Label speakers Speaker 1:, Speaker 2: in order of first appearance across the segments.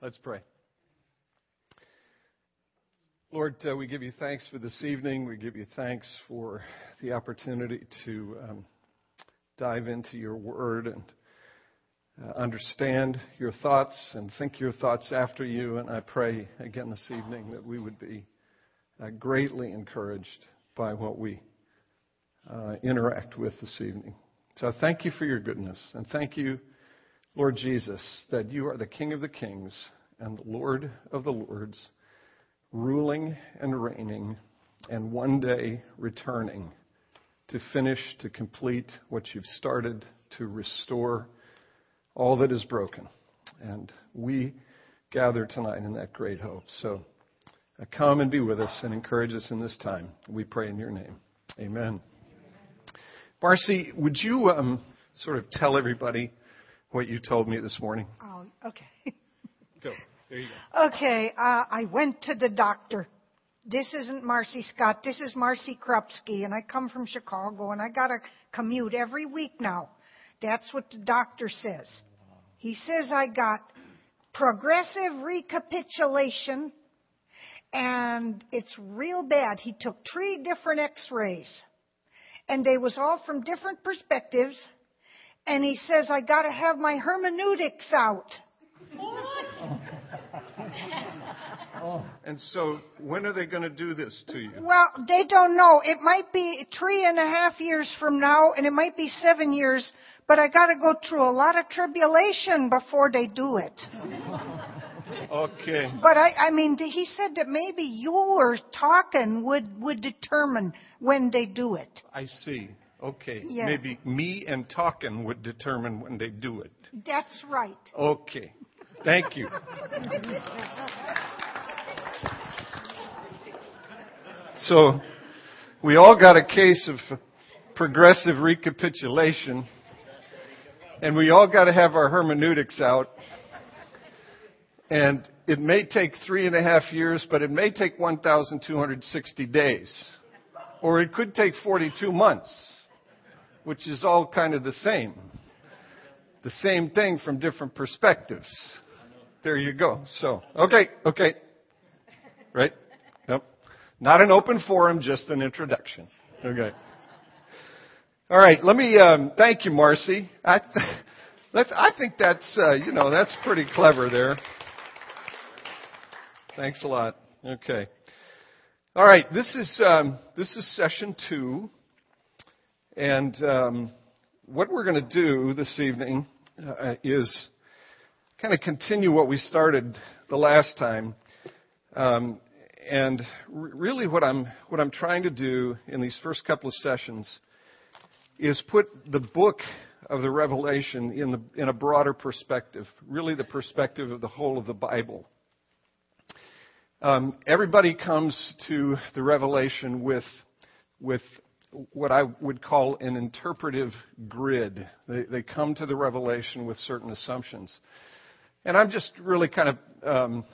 Speaker 1: Let's pray. Lord, uh, we give you thanks for this evening. We give you thanks for the opportunity to um, dive into your word and uh, understand your thoughts and think your thoughts after you. And I pray again this evening that we would be uh, greatly encouraged by what we uh, interact with this evening. So thank you for your goodness and thank you Lord Jesus, that you are the King of the kings and the Lord of the lords, ruling and reigning, and one day returning to finish, to complete what you've started, to restore all that is broken. And we gather tonight in that great hope. So uh, come and be with us and encourage us in this time. We pray in your name. Amen. Marcy, would you um, sort of tell everybody what you told me this morning?
Speaker 2: Oh, okay.
Speaker 1: Go. There you go.
Speaker 2: Okay, uh, I went to the doctor. This isn't Marcy Scott. This is Marcy Krupski, and I come from Chicago, and I got to commute every week now. That's what the doctor says. He says I got progressive recapitulation, and it's real bad. He took three different X-rays, and they was all from different perspectives and he says, I got to have my hermeneutics out.
Speaker 1: Oh. And so, when are they going to do this to you?
Speaker 2: Well, they don't know. It might be three and a half years from now, and it might be seven years, but I got to go through a lot of tribulation before they do it.
Speaker 1: okay.
Speaker 2: But I, I mean, he said that maybe your talking would would determine when they do it.
Speaker 1: I see. Okay.
Speaker 2: Yeah.
Speaker 1: Maybe me and talking would determine when they do it.
Speaker 2: That's right.
Speaker 1: Okay. Thank you. so, we all got a case of progressive recapitulation, and we all got to have our hermeneutics out. And it may take three and a half years, but it may take 1,260 days. Or it could take 42 months which is all kind of the same. The same thing from different perspectives. There you go. So, okay, okay. Right? Nope. Not an open forum, just an introduction. Okay. All right, let me um, thank you, Marcy. I, th- I think that's uh, you know that's pretty clever there. Thanks a lot. Okay. All right, this is um, this is session two and um, what we're going to do this evening uh, is kind of continue what we started the last time. Um, and really, what I'm what I'm trying to do in these first couple of sessions is put the book of the Revelation in the in a broader perspective, really the perspective of the whole of the Bible. Um, everybody comes to the Revelation with with what I would call an interpretive grid. They, they come to the revelation with certain assumptions. And I'm just really kind of um,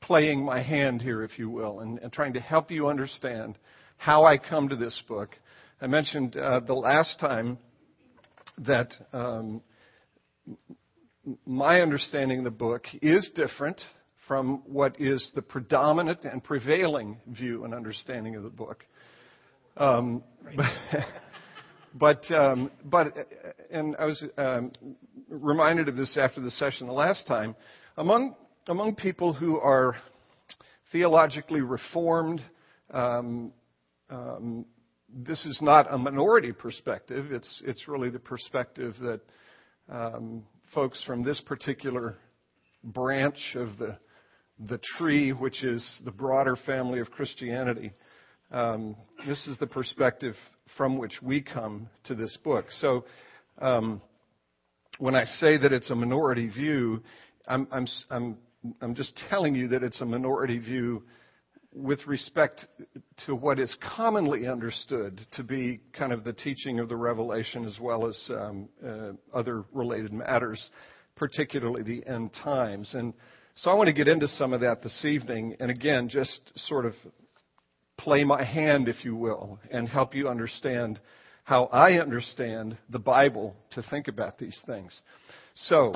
Speaker 1: playing my hand here, if you will, and, and, trying to help you understand how I come to this book. I mentioned uh, the last time that um, my understanding of the book is different from what is the predominant and prevailing view and understanding of the book. Um, but, um, but, and I was um, reminded of this after the session the last time. Among, among people who are theologically reformed, um, um, this is not a minority perspective. It's, it's really the perspective that um, folks from this particular branch of the, the tree, which is the broader family of Christianity, um, this is the perspective from which we come to this book. So, um, when I say that it's a minority view, I'm, I'm, I'm, I'm just telling you that it's a minority view with respect to what is commonly understood to be kind of the teaching of the revelation as well as um, uh, other related matters, particularly the end times. And so I want to get into some of that this evening, and again, just sort of play my hand, if you will, and help you understand how I understand the Bible to think about these things. So,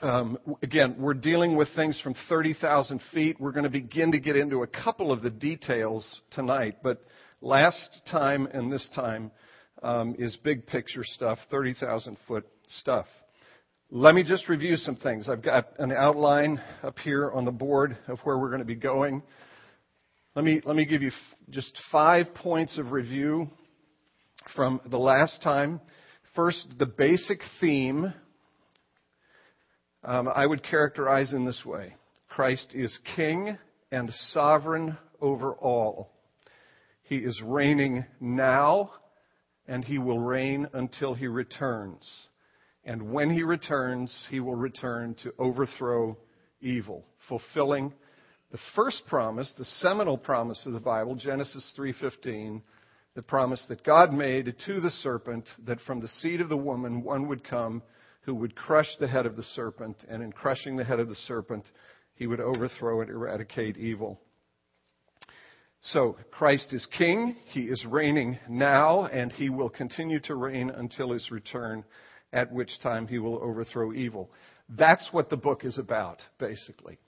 Speaker 1: um, again, we're dealing with things from 30,000 feet. We're going to begin to get into a couple of the details tonight, but last time and this time um, is big picture stuff, 30,000 foot stuff. Let me just review some things. I've got an outline up here on the board of where we're going to be going. Let me, let me give you just five points of review from the last time. First, the basic theme um, I would characterize in this way Christ is king and sovereign over all. He is reigning now, and he will reign until he returns. And when he returns, he will return to overthrow evil, fulfilling the first promise, the seminal promise of the Bible, Genesis 3:15, the promise that God made to the serpent that from the seed of the woman one would come who would crush the head of the serpent, and in crushing the head of the serpent, he would overthrow and eradicate evil. So, Christ is king. He is reigning now, and he will continue to reign until his return, at which time he will overthrow evil. That's what the book is about, basically.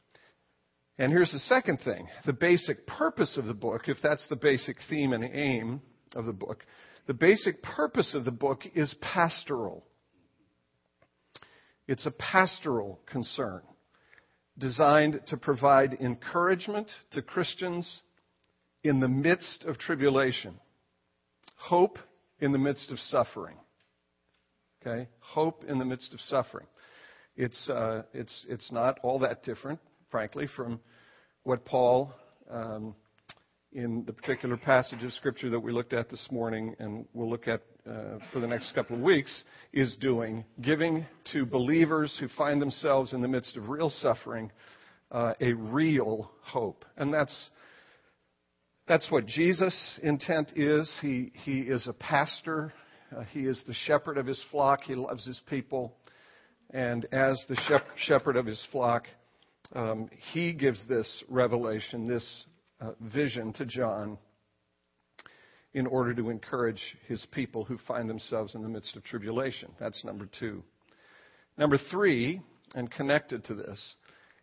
Speaker 1: And here's the second thing the basic purpose of the book, if that's the basic theme and aim of the book, the basic purpose of the book is pastoral. It's a pastoral concern designed to provide encouragement to Christians in the midst of tribulation, hope in the midst of suffering. Okay? Hope in the midst of suffering. It's, uh, it's, it's not all that different, frankly, from what Paul um, in the particular passage of Scripture that we looked at this morning and we'll look at uh, for the next couple of weeks is doing, giving to believers who find themselves in the midst of real suffering uh, a real hope. And that's, that's what Jesus' intent is. He, he is a pastor, uh, he is the shepherd of his flock, he loves his people. And as the shepherd of his flock, um, he gives this revelation, this uh, vision to John in order to encourage his people who find themselves in the midst of tribulation. That's number two. Number three, and connected to this,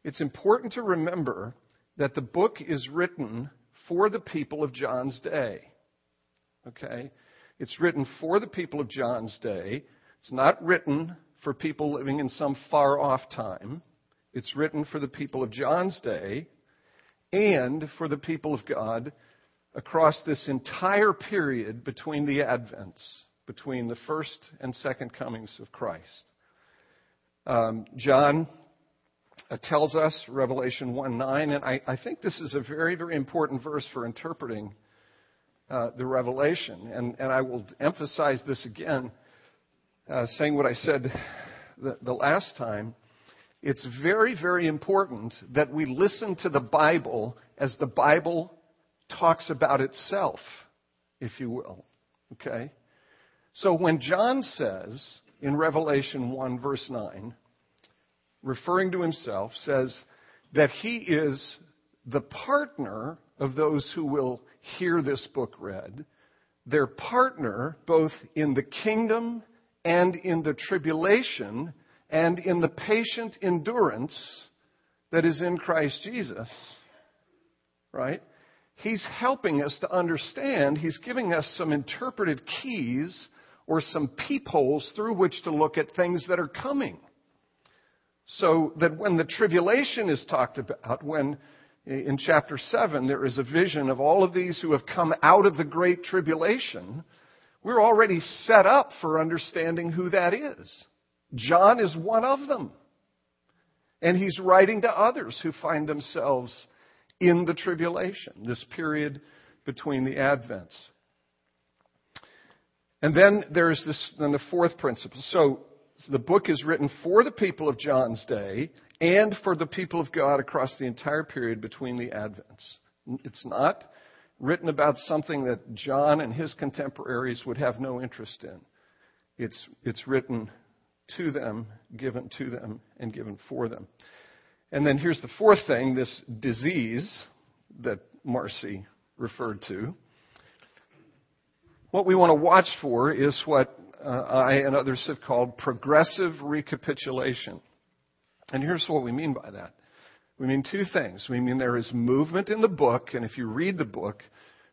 Speaker 1: it's important to remember that the book is written for the people of John's day. Okay? It's written for the people of John's day. It's not written for people living in some far off time. It's written for the people of John's day and for the people of God across this entire period between the Advents, between the first and second comings of Christ. Um, John uh, tells us, Revelation 1 9, and I, I, think this is a very, very important verse for interpreting uh, the Revelation. And, and, I will emphasize this again, uh, saying what I said the, the last time. It's very, very important that we listen to the Bible as the Bible talks about itself, if you will. Okay? So when John says in Revelation 1, verse 9, referring to himself, says that he is the partner of those who will hear this book read, their partner both in the kingdom and in the tribulation and in the patient endurance that is in Christ Jesus. Right? He's helping us to understand. He's giving us some interpretive keys or some peepholes through which to look at things that are coming. So that when the tribulation is talked about, when in chapter 7 there is a vision of all of these who have come out of the great tribulation, we're already set up for understanding who that is. John is one of them. And he's writing to others who find themselves in the tribulation, this period between the advents. And then there's this, then the fourth principle. So, the book is written for the people of John's day and for the people of God across the entire period between the advents. It's not written about something that John and his contemporaries would have no interest in. It's, it's written to them, given to them, and given for them. And then here's the fourth thing this disease that Marcy referred to. What we want to watch for is what uh, I and others have called progressive recapitulation. And here's what we mean by that. We mean two things. We mean there is movement in the book, and if you read the book,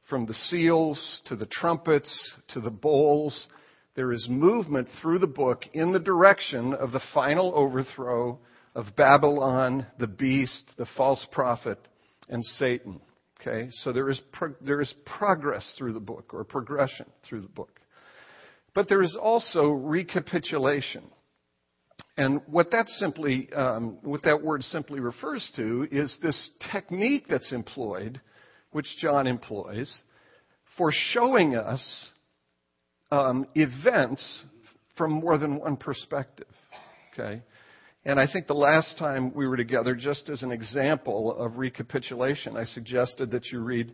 Speaker 1: from the seals to the trumpets to the bowls, there is movement through the book in the direction of the final overthrow of Babylon, the beast, the false prophet, and Satan. Okay? So there is, there is progress through the book, or progression through the book. But there is also recapitulation. And what that simply, um, what that word simply refers to is this technique that's employed, which John employs, for showing us um, events from more than one perspective. Okay? And I think the last time we were together, just as an example of recapitulation, I suggested that you read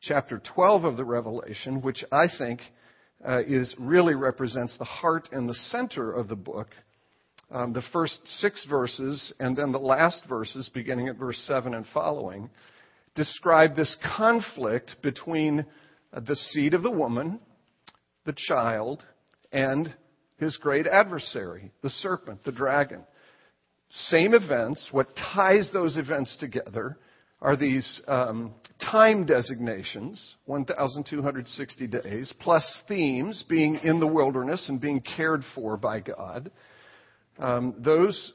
Speaker 1: chapter 12 of the Revelation, which I think uh, is really represents the heart and the center of the book. Um, the first six verses and then the last verses, beginning at verse 7 and following, describe this conflict between uh, the seed of the woman, the child, and his great adversary, the serpent, the dragon. Same events. What ties those events together are these um, time designations, 1,260 days, plus themes, being in the wilderness and being cared for by God. Um, those,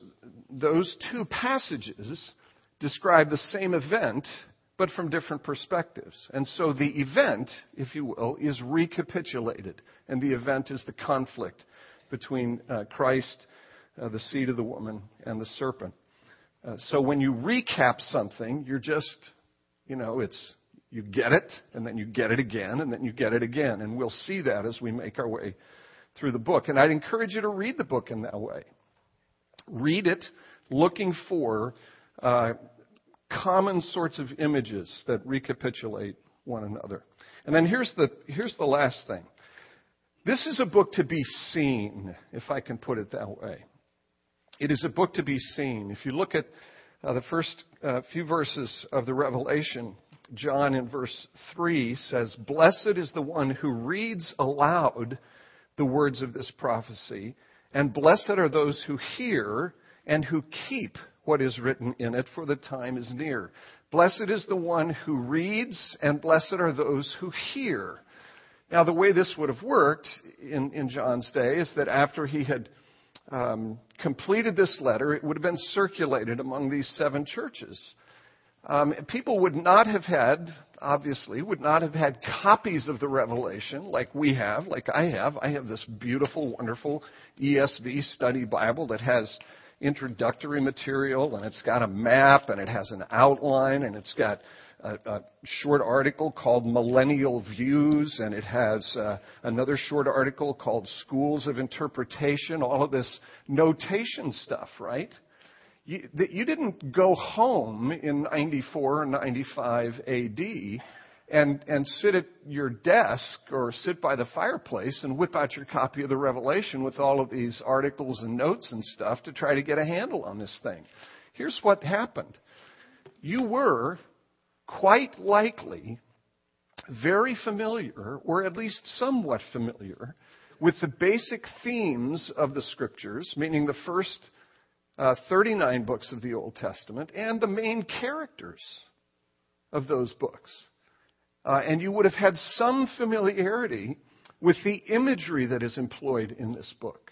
Speaker 1: those two passages describe the same event, but from different perspectives. And so the event, if you will, is recapitulated, and the event is the conflict between uh, Christ, uh, the seed of the woman, and the serpent. Uh, so when you recap something, you're just, you know, it's you get it, and then you get it again, and then you get it again, and we'll see that as we make our way through the book. And I'd encourage you to read the book in that way. Read it looking for uh, common sorts of images that recapitulate one another. And then here's the here's the last thing. This is a book to be seen, if I can put it that way. It is a book to be seen. If you look at uh, the first uh, few verses of the Revelation, John in verse 3 says, Blessed is the one who reads aloud the words of this prophecy, and blessed are those who hear and who keep what is written in it, for the time is near. Blessed is the one who reads, and blessed are those who hear. Now, the way this would have worked in, in John's day is that after he had um, completed this letter, it would have been circulated among these seven churches. Um, people would not have had, obviously, would not have had copies of the Revelation like we have, like I have. I have this beautiful, wonderful ESV study Bible that has introductory material and it's got a map and it has an outline and it's got a, a short article called Millennial Views, and it has uh, another short article called Schools of Interpretation, all of this notation stuff, right? You, you didn't go home in 94 or 95 AD and, and sit at your desk or sit by the fireplace and whip out your copy of the Revelation with all of these articles and notes and stuff to try to get a handle on this thing. Here's what happened. You were quite likely very familiar, or at least somewhat familiar, with the basic themes of the Scriptures, meaning the first uh, 39 books of the Old Testament, and the main characters of those books. Uh, and you would have had some familiarity with the imagery that is employed in this book.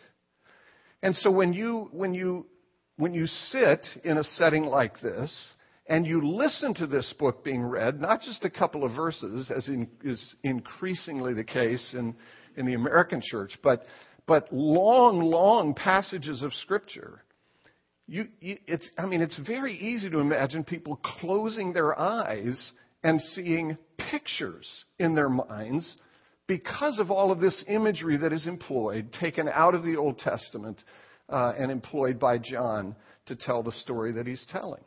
Speaker 1: And so when you, when you, when you sit in a setting like this, and you listen to this book being read, not just a couple of verses, as in, is increasingly the case in, in the American church, but, but long, long passages of Scripture. You, you, it's, I mean, it's very easy to imagine people closing their eyes and seeing pictures in their minds because of all of this imagery that is employed, taken out of the Old Testament uh, and employed by John to tell the story that he's telling.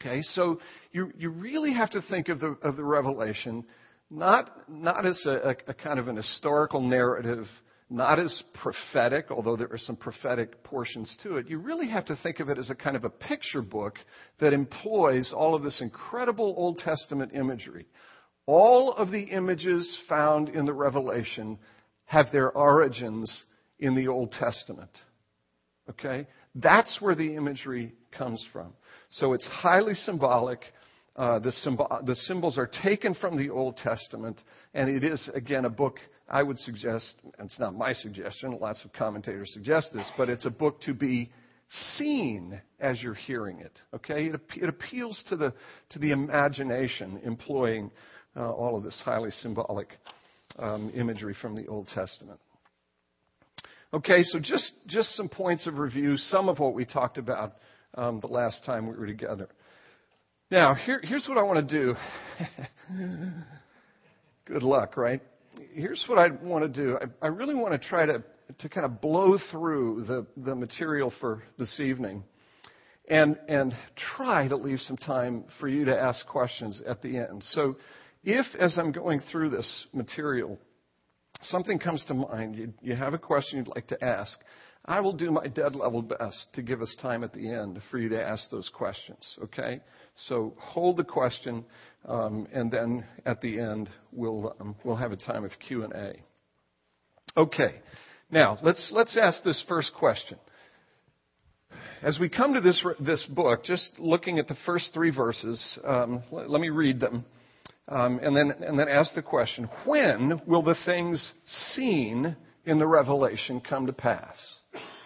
Speaker 1: Okay, so you, you really have to think of the, of the Revelation not, not as a, a, kind of an historical narrative, not as prophetic, although there are some prophetic portions to it. You really have to think of it as a kind of a picture book that employs all of this incredible Old Testament imagery. All of the images found in the Revelation have their origins in the Old Testament. Okay? That's where the imagery comes from. So it's highly symbolic. Uh, the, the symbols are taken from the Old Testament, and it is, again, a book I would suggest, and it's not my suggestion, lots of commentators suggest this, but it's a book to be seen as you're hearing it. Okay? It, it appeals to the, to the imagination, employing uh, all of this highly symbolic um, imagery from the Old Testament. Okay, so just, just some points of review, some of what we talked about um, the last time we were together. Now, here, here's what I want to do. Good luck, right? Here's what I want to do. I, I really want to try to, to kind of blow through the, the material for this evening and, and try to leave some time for you to ask questions at the end. So, if as I'm going through this material, something comes to mind, you, you have a question you'd like to ask, I will do my dead level best to give us time at the end for you to ask those questions, okay? So hold the question, um, and then at the end we'll, um, we'll have a time of Q&A. Okay, now let's, let's ask this first question. As we come to this, this book, just looking at the first three verses, um, let, let me read them. Um, and, then, and then ask the question when will the things seen in the revelation come to pass?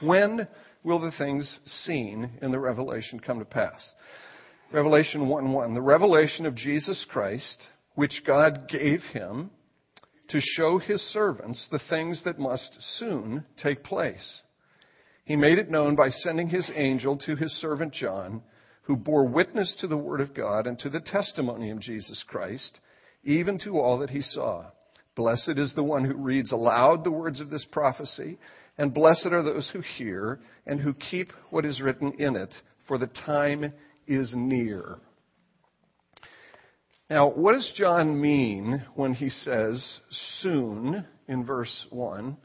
Speaker 1: When will the things seen in the revelation come to pass? Revelation 1 1. The revelation of Jesus Christ, which God gave him to show his servants the things that must soon take place. He made it known by sending his angel to his servant John who bore witness to the Word of God and to the testimony of Jesus Christ, even to all that he saw. Blessed is the one who reads aloud the words of this prophecy, and blessed are those who hear and who keep what is written in it, for the time is near. Now, what does John mean when he says soon in verse 1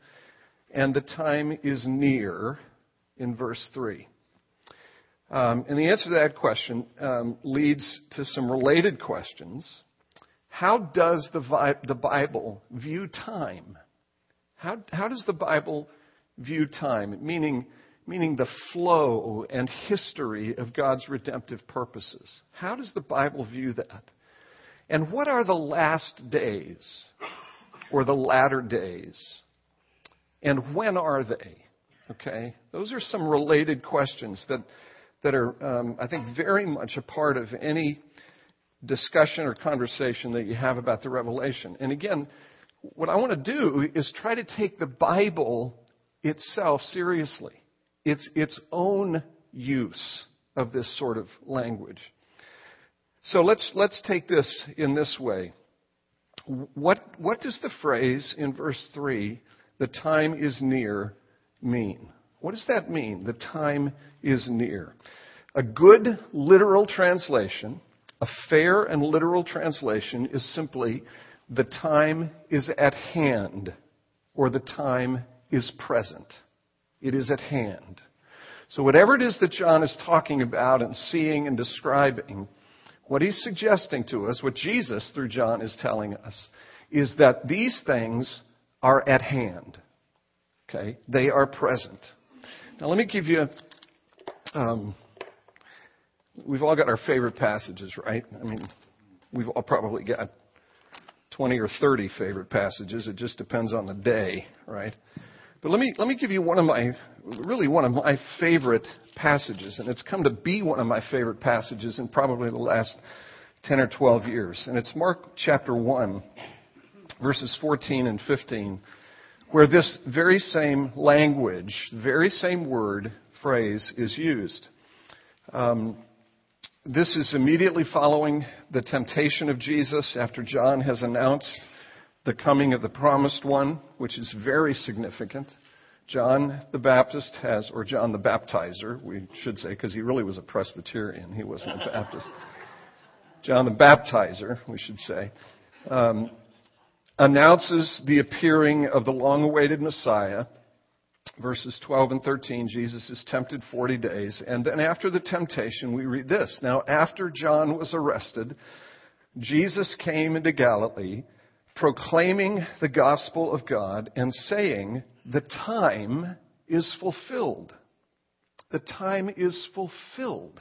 Speaker 1: and the time is near in verse 3? Um, and the answer to that question um, leads to some related questions. How does the, vi- the Bible view time? How, how does the Bible view time? Meaning, meaning the flow and history of God's redemptive purposes. How does the Bible view that? And what are the last days or the latter days? And when are they? Okay? Those are some related questions that that are, um, I think, very much a part of any discussion or conversation that you have about the revelation. And again, what I want to do is try to take the Bible itself seriously, its, its own use of this sort of language. So let's, let's take this in this way. What, what does the phrase in verse 3, the time is near, mean? What does that mean? The time is near. A good literal translation, a fair and literal translation, is simply the time is at hand or the time is present. It is at hand. So, whatever it is that John is talking about and seeing and describing, what he's suggesting to us, what Jesus through John is telling us, is that these things are at hand. Okay? They are present. Now, let me give you. Um, we've all got our favorite passages, right? I mean, we've all probably got 20 or 30 favorite passages. It just depends on the day, right? But let me, let me give you one of my, really one of my favorite passages, and it's come to be one of my favorite passages in probably the last 10 or 12 years. And it's Mark chapter 1, verses 14 and 15 where this very same language, very same word, phrase is used. Um, this is immediately following the temptation of Jesus after John has announced the coming of the promised one, which is very significant. John the Baptist has, or John the Baptizer, we should say, because he really was a Presbyterian. He wasn't a Baptist. John the Baptizer, we should say. Um, announces the appearing of the long awaited Messiah. Verses 12 and 13, Jesus is tempted 40 days. And then after the temptation, we read this. Now, after John was arrested, Jesus came into Galilee, proclaiming the gospel of God and saying, The time is fulfilled. the time is fulfilled.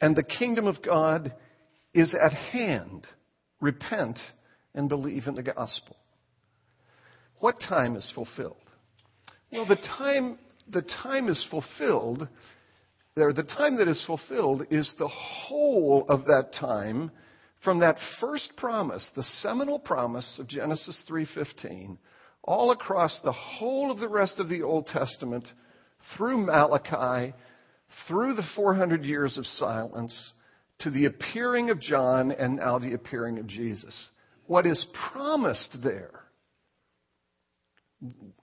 Speaker 1: And the kingdom of God is at hand. Repent and believe in the gospel. What time is fulfilled? Well, the time, the time is fulfilled, there, the time that is fulfilled is the whole of that time from that first promise, the seminal promise of Genesis 3:15, all across the whole of the rest of the Old Testament through Malachi, through the 400 years of silence, to the appearing of John and now the appearing of Jesus. What is promised there,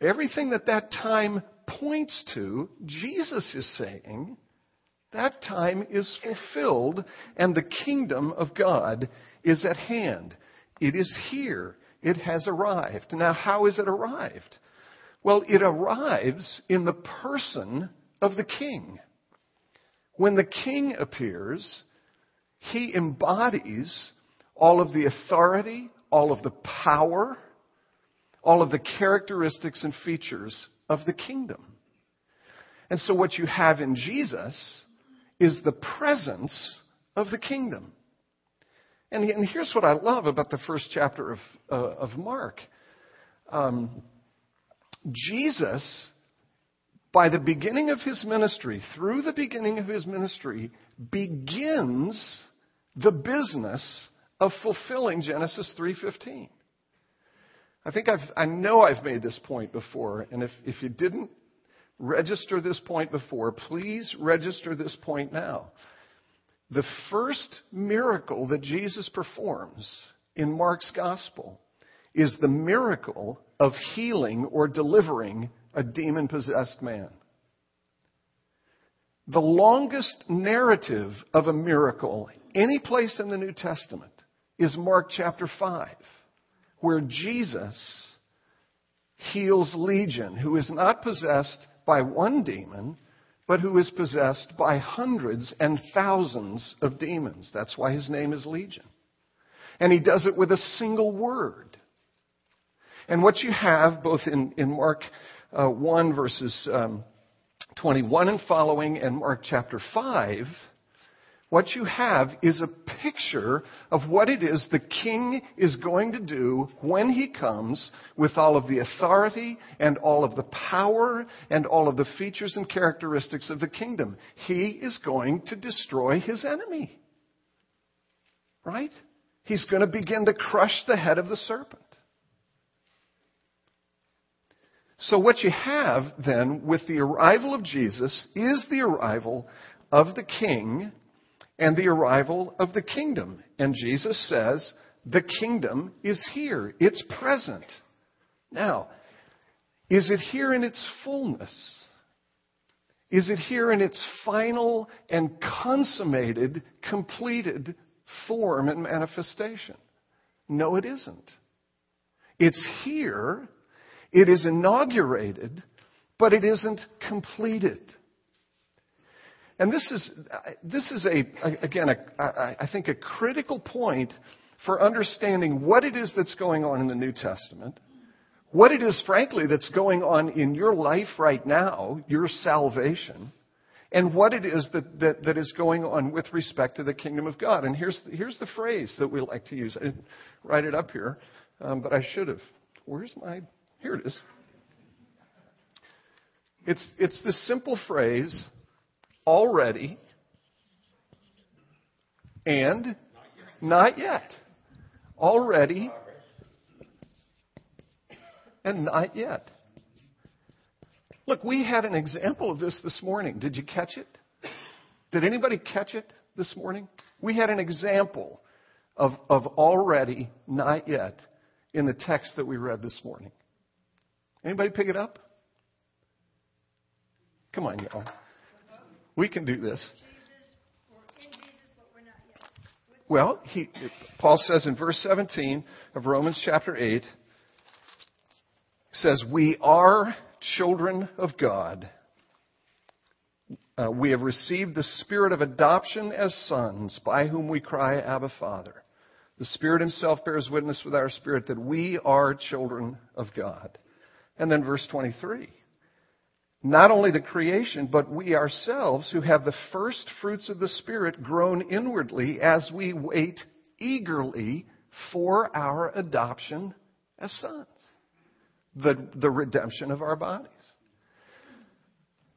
Speaker 1: everything that that time points to, Jesus is saying, that time is fulfilled and the kingdom of God is at hand. It is here. It has arrived. Now, how is it arrived? Well, it arrives in the person of the king. When the king appears, he embodies all of the authority, all of the power, all of the characteristics and features of the kingdom. And so, what you have in Jesus is the presence of the kingdom. And, and here's what I love about the first chapter of, uh, of Mark um, Jesus, by the beginning of his ministry, through the beginning of his ministry, begins the business of fulfilling Genesis 3:15. I think I've, I know I've made this point before, and if, if you didn't register this point before, please register this point now. The first miracle that Jesus performs in Mark's gospel is the miracle of healing or delivering a demon possessed man. The longest narrative of a miracle any place in the New Testament is Mark chapter 5, where Jesus heals Legion, who is not possessed by one demon, but who is possessed by hundreds and thousands of demons. That's why his name is Legion. And he does it with a single word. And what you have, both in, in Mark uh, 1, verses um, 21 and following, and Mark chapter 5, what you have is a picture of what it is the king is going to do when he comes with all of the authority and all of the power and all of the features and characteristics of the kingdom. He is going to destroy his enemy. Right? He's going to begin to crush the head of the serpent. So, what you have then with the arrival of Jesus is the arrival of the king and the arrival of the kingdom. And Jesus says, the kingdom is here. It's present. Now, is it here in its fullness? Is it here in its final and consummated, completed form and manifestation? No, it isn't. It's here, it is inaugurated, but it isn't completed. And this is, this is a, again, a, I think a critical point for understanding what it is that's going on in the New Testament, what it is, frankly, that's going on in your life right now, your salvation, and what it is that, that, that is going on with respect to the kingdom of God. And here's, here's the phrase that we like to use. I didn't write it up here, um, but I should have. Where's my, here it is. It's, it's the simple phrase, already and not yet. Already and not yet. Look, we had an example of this this morning. Did you catch it? Did anybody catch it this morning? We had an example of, of already, not yet, in the text that we read this morning. Anybody pick it up? Come on, y'all. We can do this. Well, he, Paul says in verse 17 of Romans chapter 8, says, We are children of God. Uh, we have received the spirit of adoption as sons, by whom we cry, Abba, Father. The Spirit Himself bears witness with our spirit that we are children of God. And then verse 23 not only the creation, but we ourselves who have the first fruits of the Spirit groan inwardly as we wait eagerly for our adoption as sons, the, the redemption of our bodies.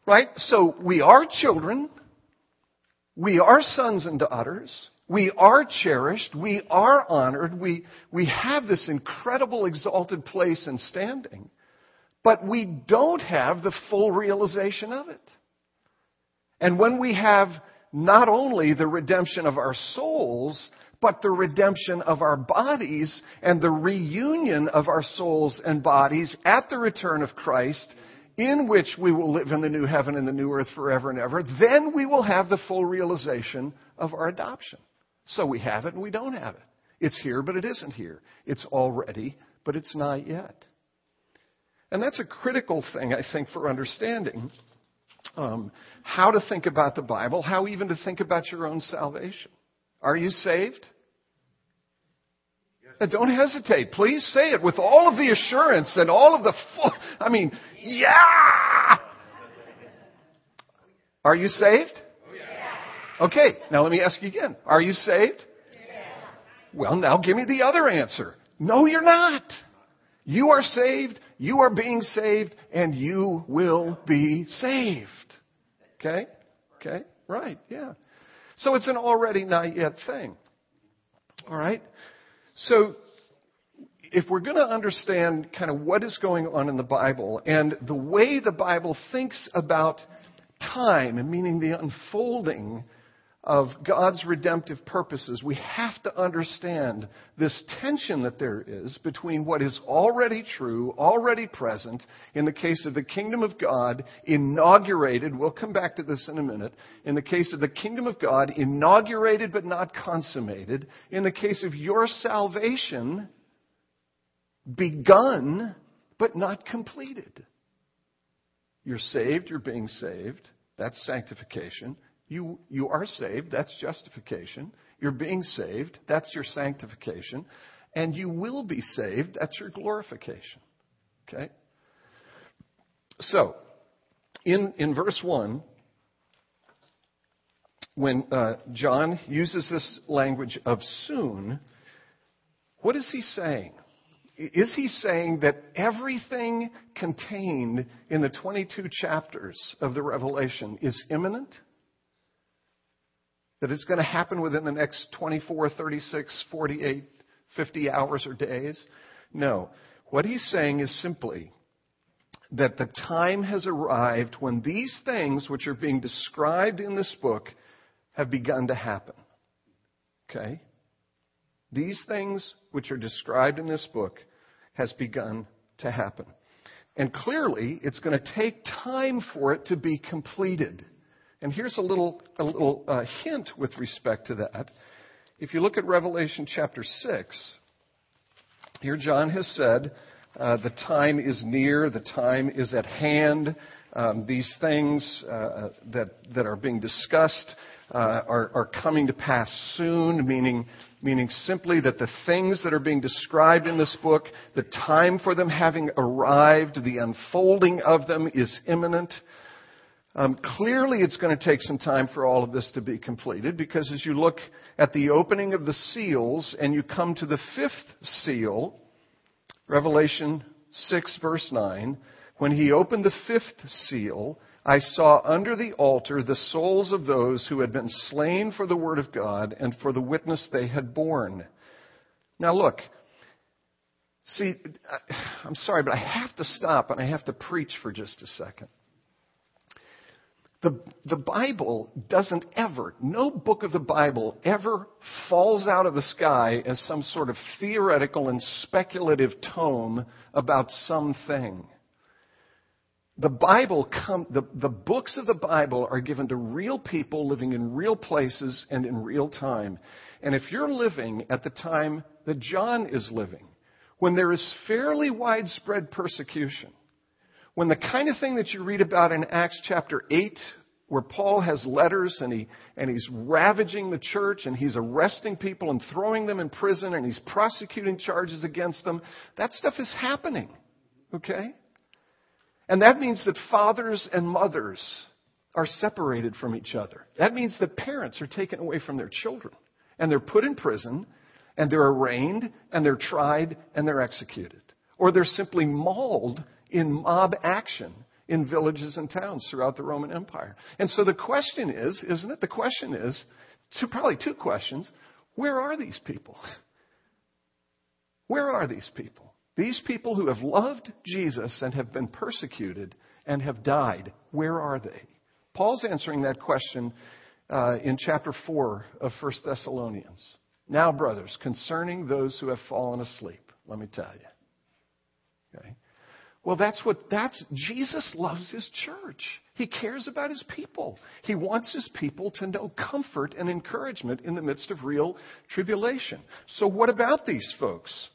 Speaker 1: Right? So we are children. We are sons and daughters. We are cherished. We are honored. We, we have this incredible exalted place and standing. But we don't have the full realization of it. And when we have not only the redemption of our souls, but the redemption of our bodies and the reunion of our souls and bodies at the return of Christ, in which we will live in the new heaven and the new earth forever and ever, then we will have the full realization of our adoption. So we have it and we don't have it. It's here, but it isn't here. It's already, but it's not yet. And that's a critical thing, I think, for understanding um, how to think about the Bible, how even to think about your own salvation. Are you saved? Yes. Don't hesitate. Please say it with all of the assurance and all of the full, I mean, yeah! Are you saved? Okay, now let me ask you again. Are you saved? Well, now give me the other answer. No, you're not. You are saved, you are being saved, and you will be saved. Okay? Okay? Right, yeah. So it's an already not yet thing. All right? So if we're going to understand kind of what is going on in the Bible and the way the Bible thinks about time, meaning the unfolding of God's redemptive purposes, we have to understand this tension that there is between what is already true, already present, in the case of the kingdom of God, inaugurated, we'll come back to this in a minute, in the case of the kingdom of God, inaugurated but not consummated, in the case of your salvation, begun but not completed. You're saved, you're being saved. That's sanctification. You, you are saved. That's justification. You're being saved. That's your sanctification. And you will be saved. That's your glorification. Okay? So, in, in verse 1, when uh, John uses this language of soon, what is he saying? Is he saying that everything contained in the 22 chapters of the Revelation is imminent? That it's going to happen within the next 24, 36, 48, 50 hours or days? No. What he's saying is simply that the time has arrived when these things which are being described in this book have begun to happen. Okay? These things which are described in this book has begun to happen. And clearly, it's going to take time for it to be completed. And here's a little, a little uh, hint with respect to that. If you look at Revelation chapter 6, here John has said, uh, the time is near, the time is at hand. Um, these things uh, that, that are being discussed uh, are, are coming to pass soon, meaning, meaning simply that the things that are being described in this book, the time for them having arrived, the unfolding of them is imminent. Um, clearly, it's going to take some time for all of this to be completed because as you look at the opening of the seals and you come to the fifth seal, Revelation 6, verse 9, when he opened the fifth seal, I saw under the altar the souls of those who had been slain for the word of God and for the witness they had borne. Now, look. See, I'm sorry, but I have to stop and I have to preach for just a second. The, the Bible doesn't ever, no book of the Bible ever falls out of the sky as some sort of theoretical and speculative tome about something. The Bible, come, the, the books of the Bible are given to real people living in real places and in real time. And if you're living at the time that John is living, when there is fairly widespread persecution, when the kind of thing that you read about in Acts chapter 8, where Paul has letters and, he, and he's ravaging the church and he's arresting people and throwing them in prison and he's prosecuting charges against them, that stuff is happening. Okay? And that means that fathers and mothers are separated from each other. That means that parents are taken away from their children and they're put in prison and they're arraigned and they're tried and they're executed. Or they're simply mauled in mob action in villages and towns throughout the Roman Empire. And so the question is, isn't it? The question is, two, probably two questions. Where are these people? Where are these people? These people who have loved Jesus and have been persecuted and have died, where are they? Paul's answering that question uh, in chapter 4 of 1 Thessalonians. Now, brothers, concerning those who have fallen asleep, let me tell you. Okay? Well, that's what that's Jesus loves his church. He cares about his people. He wants his people to know comfort and encouragement in the midst of real tribulation. So what about these folks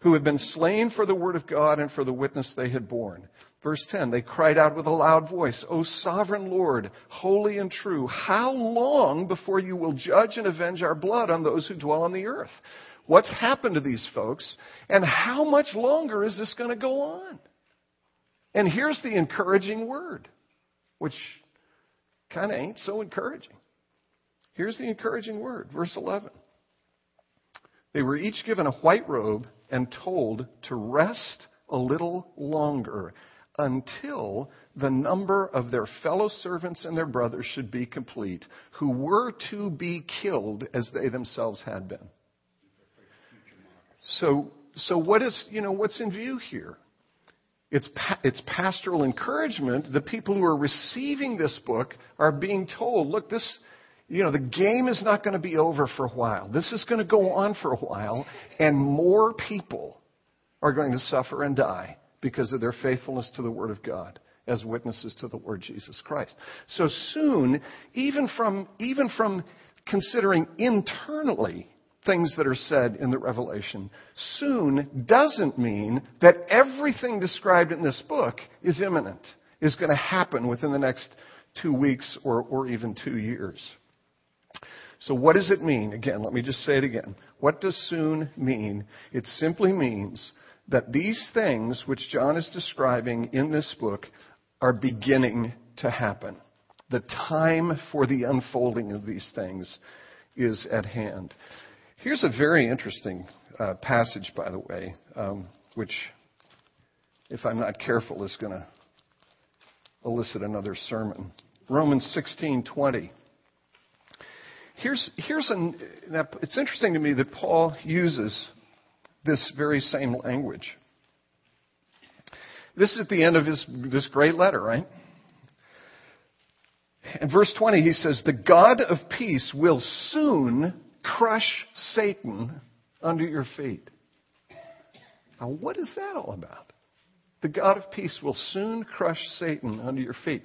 Speaker 1: who have been slain for the word of God and for the witness they had borne? Verse 10, they cried out with a loud voice, O sovereign Lord, holy and true, how long before you will judge and avenge our blood on those who dwell on the earth? What's happened to these folks? And how much longer is this going to go on? And here's the encouraging word, which kind of ain't so encouraging. Here's the encouraging word, verse 11. They were each given a white robe and told to rest a little longer until the number of their fellow servants and their brothers should be complete, who were to be killed as they themselves had been. So, so what is, you know, what's in view here? It's, it's pastoral encouragement. The people who are receiving this book are being told, look, this, you know, the game is not going to be over for a while. This is going to go on for a while, and more people are going to suffer and die because of their faithfulness to the Word of God as witnesses to the Lord Jesus Christ. So soon, even from, even from considering internally things that are said in the Revelation, soon doesn't mean that everything described in this book is imminent, is going to happen within the next two weeks or, or even two years. So, what does it mean? Again, let me just say it again. What does soon mean? It simply means that these things which John is describing in this book are beginning to happen. The time for the unfolding of these things is at hand. Here's a very interesting uh, passage, by the way, um, which, if I'm not careful, is going to elicit another sermon. Romans 16:20. Here's, here's an, it's interesting to me that Paul uses this very same language. This is at the end of his, this great letter, right? In verse 20, he says, The God of peace will soon crush Satan under your feet. Now, what is that all about? The God of peace will soon crush Satan under your feet.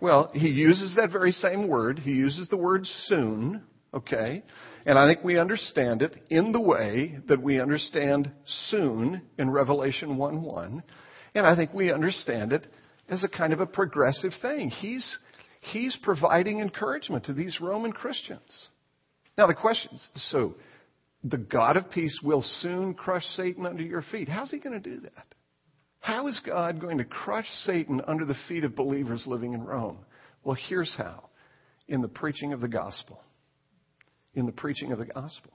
Speaker 1: Well, he uses that very same word. He uses the word soon, okay? And I think we understand it in the way that we understand soon in Revelation 1 1. And I think we understand it as a kind of a progressive thing. He's, he's providing encouragement to these Roman Christians. Now, the question is so the God of peace will soon crush Satan under your feet. How's he going to do that? How is God going to crush Satan under the feet of believers living in Rome? Well, here's how in the preaching of the gospel in the preaching of the gospel.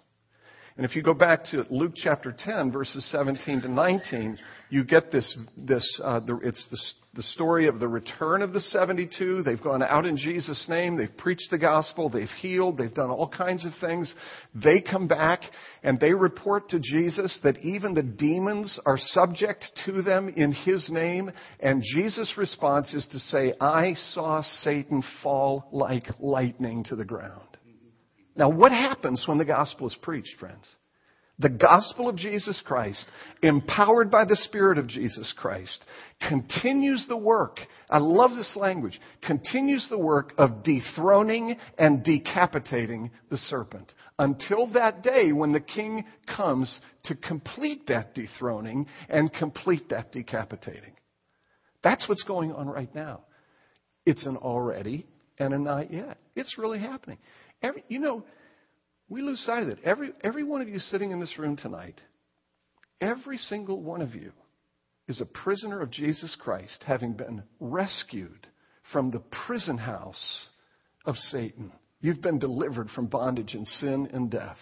Speaker 1: And if you go back to Luke chapter 10, verses 17 to 19, you get this, this uh, the, it's the, the story of the return of the 72. They've gone out in Jesus' name. They've preached the gospel. They've healed. They've done all kinds of things. They come back and they report to Jesus that even the demons are subject to them in His name. And Jesus' response is to say, I saw Satan fall like lightning to the ground. Now, what happens when the gospel is preached, friends? The gospel of Jesus Christ, empowered by the Spirit of Jesus Christ, continues the work. I love this language. Continues the work of dethroning and decapitating the serpent until that day when the king comes to complete that dethroning and complete that decapitating. That's what's going on right now. It's an already and a not yet. It's really happening. Every, you know, we lose sight of it. Every, every one of you sitting in this room tonight, every single one of you is a prisoner of Jesus Christ, having been rescued from the prison house of Satan. You've been delivered from bondage and sin and death,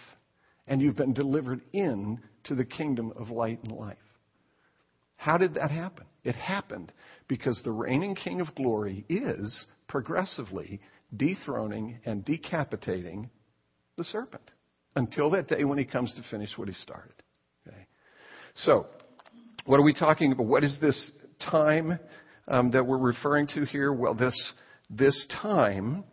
Speaker 1: and you've been delivered in to the kingdom of light and life. How did that happen? It happened because the reigning king of glory is progressively dethroning and decapitating the serpent until that day when he comes to finish what he started. Okay? So, what are we talking about? What is this time um, that we're referring to here? Well, this, this time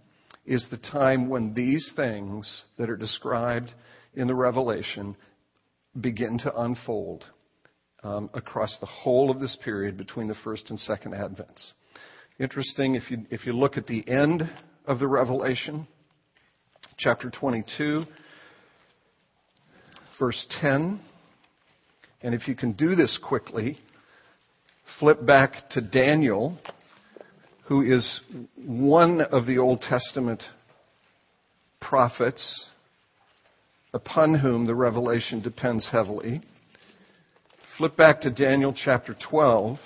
Speaker 1: is the time when these things that are described in the Revelation begin to unfold um, across the whole of this period between the first and second advents. Interesting, if you, if you look at the end of the Revelation, chapter 22, verse 10, and if you can do this quickly, flip back to Daniel, who is one of the Old Testament prophets upon whom the revelation depends heavily. Flip back to Daniel chapter 12.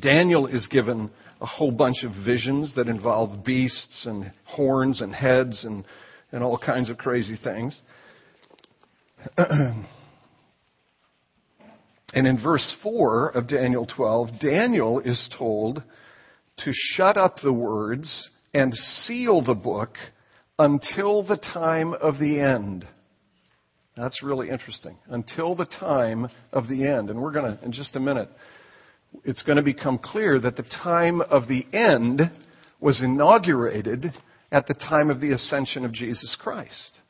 Speaker 1: Daniel is given a whole bunch of visions that involve beasts and horns and heads and, and all kinds of crazy things. And in verse 4 of Daniel 12, Daniel is told to shut up the words and seal the book until the time of the end. That's really interesting. Until the time of the end. And we're going to, in just a minute, it's going to become clear that the time of the end was inaugurated at the time of the ascension of Jesus Christ.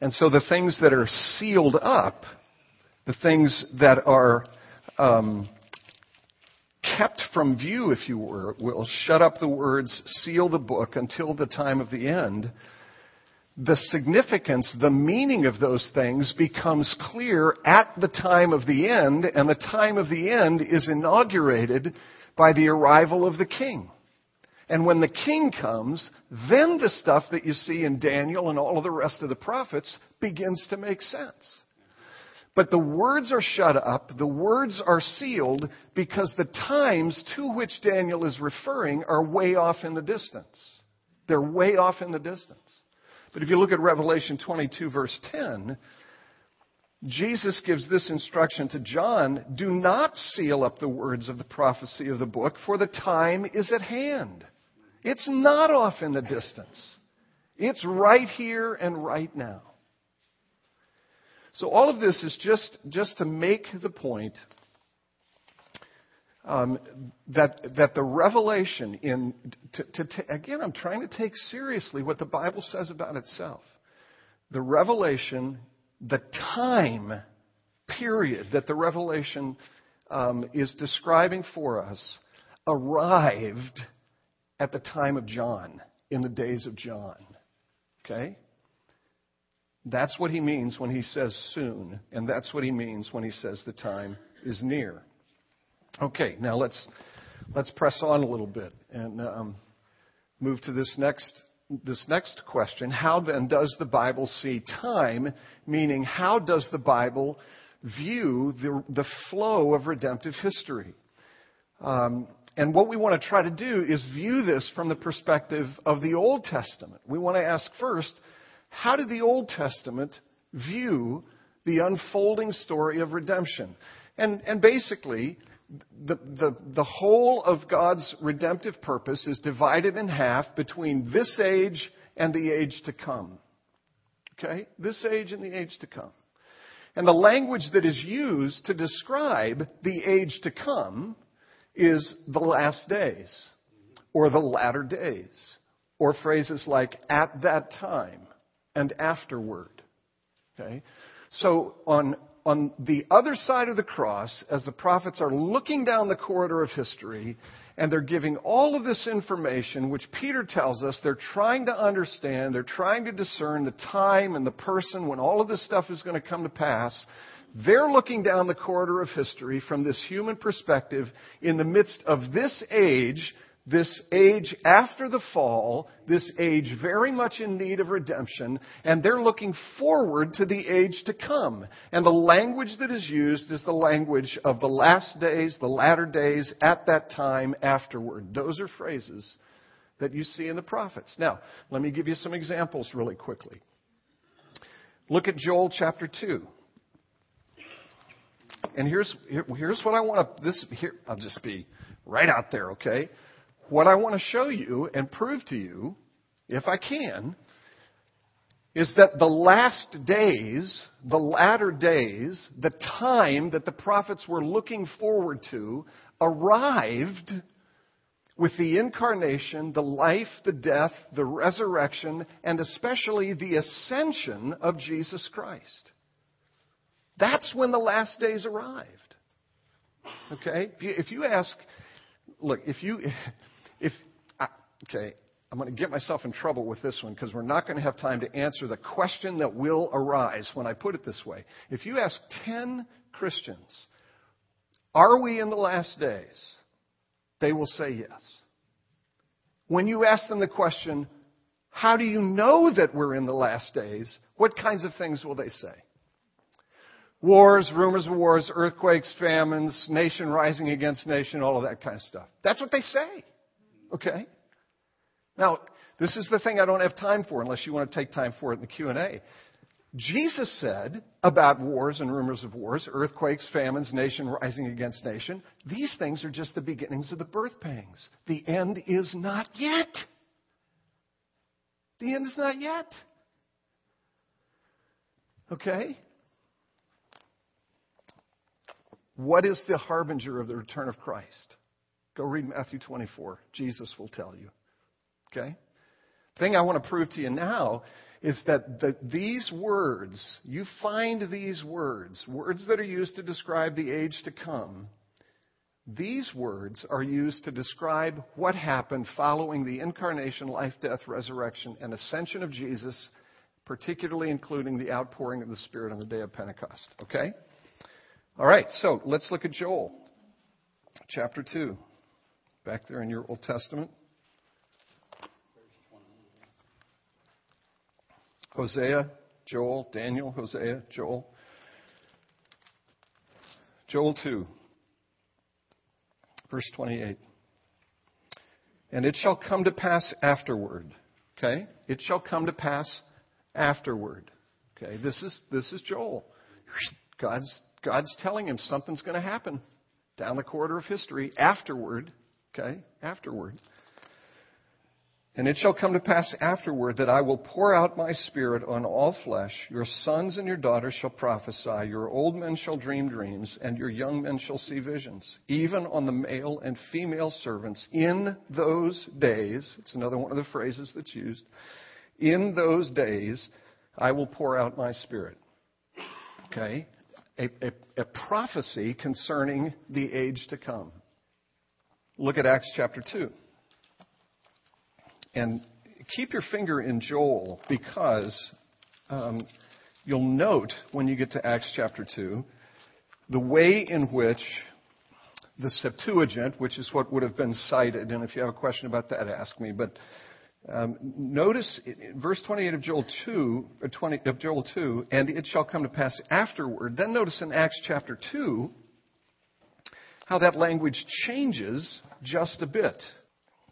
Speaker 1: And so the things that are sealed up the things that are um, kept from view, if you will, shut up the words, seal the book until the time of the end, the significance, the meaning of those things becomes clear at the time of the end, and the time of the end is inaugurated by the arrival of the king. And when the king comes, then the stuff that you see in Daniel and all of the rest of the prophets begins to make sense. But the words are shut up, the words are sealed because the times to which Daniel is referring are way off in the distance. They're way off in the distance. But if you look at Revelation 22, verse 10, Jesus gives this instruction to John do not seal up the words of the prophecy of the book, for the time is at hand. It's not off in the distance, it's right here and right now. So all of this is just, just to make the point um, that, that the revelation in, to, to, again, I'm trying to take seriously what the Bible says about itself. The revelation, the time period that the revelation um, is describing for us arrived at the time of John, in the days of John. Okay? That's what he means when he says soon, and that's what he means when he says the time is near. Okay, now let's let's press on a little bit and um, move to this next this next question. How then does the Bible see time? Meaning, how does the Bible view the the flow of redemptive history? Um, and what we want to try to do is view this from the perspective of the Old Testament. We want to ask first how did the Old Testament view the unfolding story of redemption? And, and basically, the, the, the whole of God's redemptive purpose is divided in half between this age and the age to come. Okay? This age and the age to come. And the language that is used to describe the age to come is the last days, or the latter days, or phrases like at that time, and afterward. Okay? So on, on the other side of the cross, as the prophets are looking down the corridor of history, and they're giving all of this information, which Peter tells us they're trying to understand, they're trying to discern the time and the person when all of this stuff is going to come to pass. They're looking down the corridor of history from this human perspective in the midst of this age this age after the fall, this age very much in need of redemption, and they're looking forward to the age to come. And the language that is used is the language of the last days, the latter days, at that time, afterward. Those are phrases that you see in the prophets. Now, let me give you some examples really quickly. Look at Joel chapter 2. And here's, here, here's what I want to, this, here, I'll just be right out there, okay? What I want to show you and prove to you, if I can, is that the last days, the latter days, the time that the prophets were looking forward to arrived with the incarnation, the life, the death, the resurrection, and especially the ascension of Jesus Christ. That's when the last days arrived. Okay? If you, if you ask, look, if you, if, okay, I'm going to get myself in trouble with this one because we're not going to have time to answer the question that will arise when I put it this way. If you ask 10 Christians, are we in the last days? They will say yes. When you ask them the question, how do you know that we're in the last days? What kinds of things will they say? Wars, rumors of wars, earthquakes, famines, nation rising against nation, all of that kind of stuff. That's what they say. Okay? Now, this is the thing I don't have time for unless you want to take time for it in the Q&A. Jesus said about wars and rumors of wars, earthquakes, famines, nation rising against nation, these things are just the beginnings of the birth pangs. The end is not yet. The end is not yet. Okay? What is the harbinger of the return of Christ? Go read Matthew 24. Jesus will tell you. Okay? The thing I want to prove to you now is that the, these words, you find these words, words that are used to describe the age to come, these words are used to describe what happened following the incarnation, life, death, resurrection, and ascension of Jesus, particularly including the outpouring of the Spirit on the day of Pentecost. Okay? All right, so let's look at Joel, chapter 2 back there in your Old Testament. Hosea, Joel, Daniel, Hosea, Joel. Joel 2, verse 28. And it shall come to pass afterward. Okay? It shall come to pass afterward. Okay? This is, this is Joel. God's, God's telling him something's going to happen down the corridor of history afterward Okay? Afterward. And it shall come to pass afterward that I will pour out my spirit on all flesh. Your sons and your daughters shall prophesy. Your old men shall dream dreams, and your young men shall see visions. Even on the male and female servants in those days, it's another one of the phrases that's used. In those days, I will pour out my spirit. Okay? A, a, a prophecy concerning the age to come. Look at Acts chapter 2. And keep your finger in Joel because um, you'll note when you get to Acts chapter 2 the way in which the Septuagint, which is what would have been cited, and if you have a question about that, ask me. But um, notice verse 28 of Joel 2, 20, of Joel 2, and it shall come to pass afterward. Then notice in Acts chapter 2 how that language changes just a bit.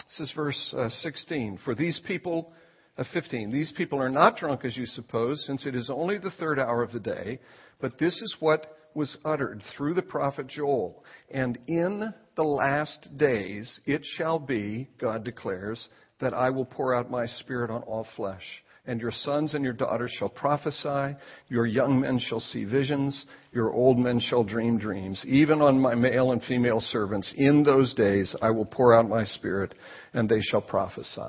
Speaker 1: This is verse uh, 16. For these people, uh, 15, these people are not drunk as you suppose, since it is only the third hour of the day, but this is what was uttered through the prophet Joel. And in the last days it shall be, God declares, that I will pour out my spirit on all flesh and your sons and your daughters shall prophesy, your young men shall see visions, your old men shall dream dreams. Even on my male and female servants, in those days I will pour out my spirit, and they shall prophesy.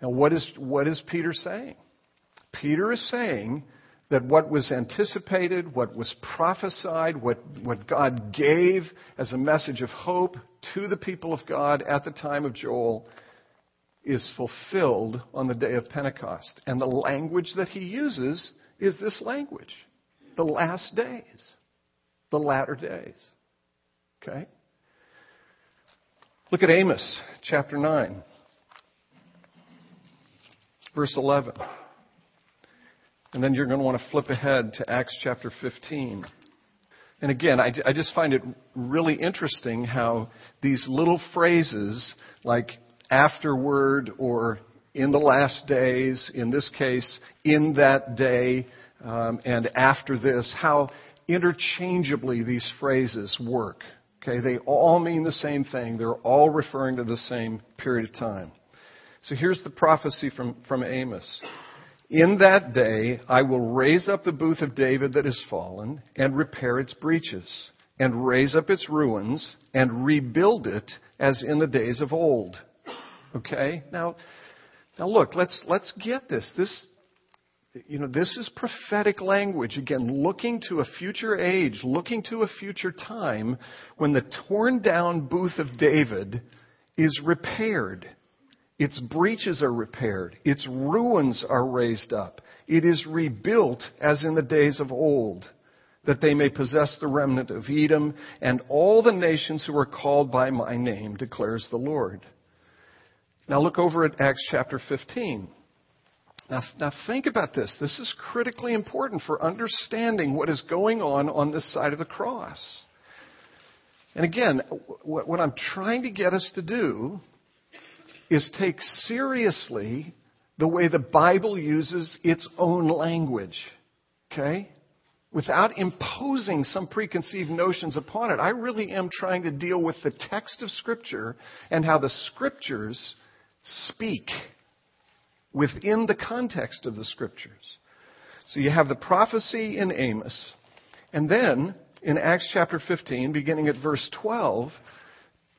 Speaker 1: Now, what is, what is Peter saying? Peter is saying that what was anticipated, what was prophesied, what, what God gave as a message of hope to the people of God at the time of Joel is fulfilled on the day of Pentecost. And the language that he uses is this language the last days, the latter days. Okay? Look at Amos chapter 9, verse 11. And then you're going to want to flip ahead to Acts chapter 15. And again, I, I, just find it really interesting how these little phrases like afterward or in the last days, in this case, in that day, um, and after this, how interchangeably these phrases work. Okay, they all mean the same thing. They're all referring to the same period of time. So here's the prophecy from, from Amos. In that day, I will raise up the booth of David that is fallen and repair its breaches and raise up its ruins and rebuild it as in the days of old. Okay? Now, now look, let's, let's get this. This, you know, this is prophetic language. Again, looking to a future age, looking to a future time when the torn down booth of David is repaired. Its breaches are repaired. Its ruins are raised up. It is rebuilt as in the days of old, that they may possess the remnant of Edom and all the nations who are called by my name, declares the Lord. Now look over at Acts chapter 15. Now, now think about this. This is critically important for understanding what is going on on this side of the cross. And again, what I'm trying to get us to do is take seriously the way the Bible uses its own language. Okay? Without imposing some preconceived notions upon it. I really am trying to deal with the text of Scripture and how the Scriptures speak within the context of the Scriptures. So you have the prophecy in Amos, and then in Acts chapter 15, beginning at verse 12,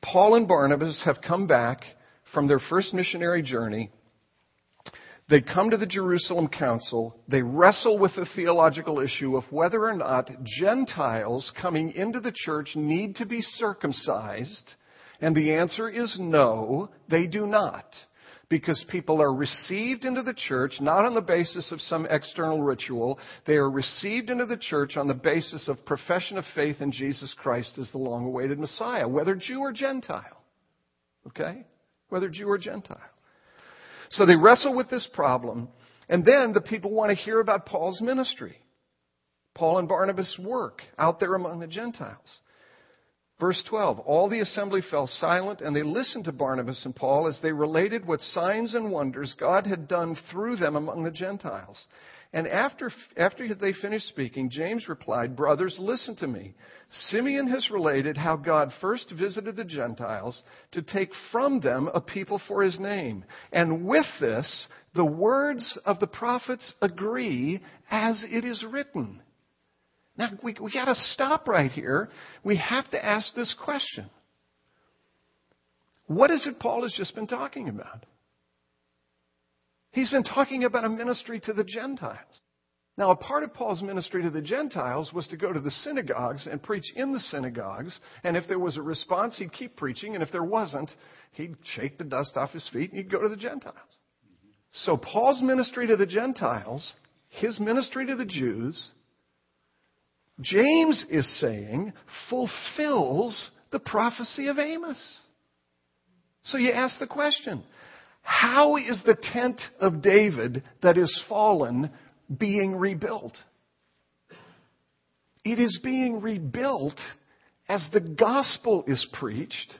Speaker 1: Paul and Barnabas have come back from their first missionary journey. They come to the Jerusalem Council. They wrestle with the theological issue of whether or not Gentiles coming into the church need to be circumcised. And the answer is no, they do not. Because people are received into the church not on the basis of some external ritual. They are received into the church on the basis of profession of faith in Jesus Christ as the long awaited Messiah, whether Jew or Gentile. Okay? whether Jew or Gentile. So they wrestle with this problem, and then the people want to hear about Paul's ministry. Paul and Barnabas' work out there among the Gentiles. Verse 12 All the assembly fell silent, and they listened to Barnabas and Paul as they related what signs and wonders God had done through them among the Gentiles. And after, after they finished speaking, James replied, Brothers, listen to me. Simeon has related how God first visited the Gentiles to take from them a people for his name. And with this, the words of the prophets agree as it is written. Now, we, we got to stop right here. We have to ask this question What is it Paul has just been talking about? He's been talking about a ministry to the Gentiles. Now, a part of Paul's ministry to the Gentiles was to go to the synagogues and preach in the synagogues. And if there was a response, he'd keep preaching. And if there wasn't, he'd shake the dust off his feet and he'd go to the Gentiles. So, Paul's ministry to the Gentiles, his ministry to the Jews, James is saying fulfills the prophecy of Amos. So you ask the question how is the tent of David that is fallen being rebuilt? It is being rebuilt as the gospel is preached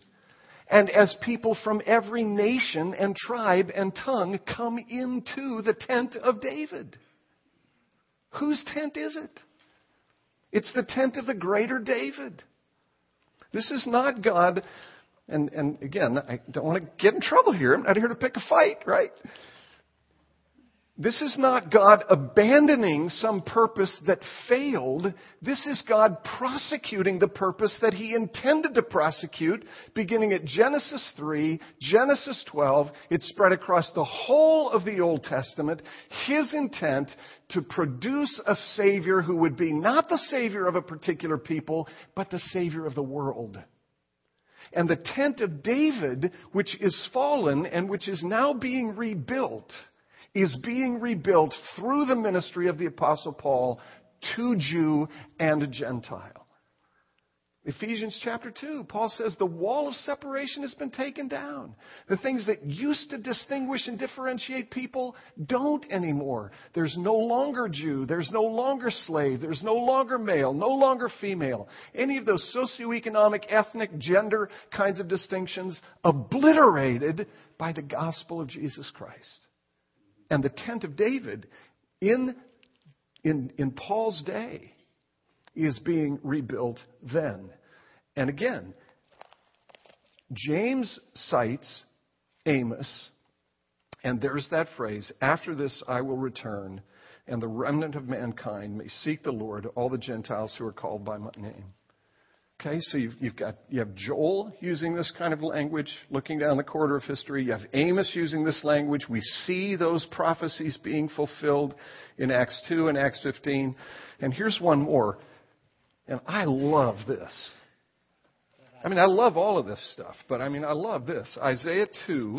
Speaker 1: and as people from every nation and tribe and tongue come into the tent of David. Whose tent is it? It's the tent of the greater David. This is not God and, and again, I don't want to get in trouble here. I'm not here to pick a fight, right? This is not God abandoning some purpose that failed. This is God prosecuting the purpose that He intended to prosecute, beginning at Genesis 3, Genesis 12. It spread across the whole of the Old Testament. His intent to produce a Savior who would be not the Savior of a particular people, but the Savior of the world. And the tent of David, which is fallen and which is now being rebuilt, is being rebuilt through the ministry of the Apostle Paul to Jew and Gentile. Ephesians chapter 2, Paul says the wall of separation has been taken down. The things that used to distinguish and differentiate people don't anymore. There's no longer Jew, there's no longer slave, there's no longer male, no longer female. Any of those socioeconomic, ethnic, gender kinds of distinctions obliterated by the gospel of Jesus Christ. And the tent of David in, in, in Paul's day is being rebuilt then. And again, James cites Amos, and there's that phrase, after this I will return, and the remnant of mankind may seek the Lord, all the Gentiles who are called by my name. Okay, so you've, you've, got you have Joel using this kind of language, looking down the corridor of history. You have Amos using this language. We see those prophecies being fulfilled in Acts 2 and Acts 15. And here's one more. And I love this. I mean, I love all of this stuff, but I mean, I love this. Isaiah 2,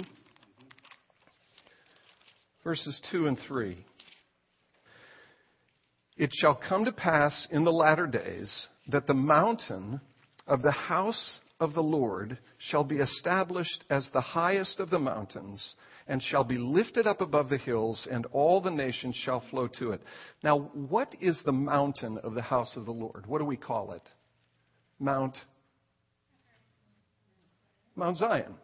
Speaker 1: verses 2 and 3. It shall come to pass in the latter days that the mountain of the house of the Lord shall be established as the highest of the mountains and shall be lifted up above the hills, and all the nations shall flow to it. Now, what is the mountain of the house of the Lord? What do we call it? Mount Mount Zion.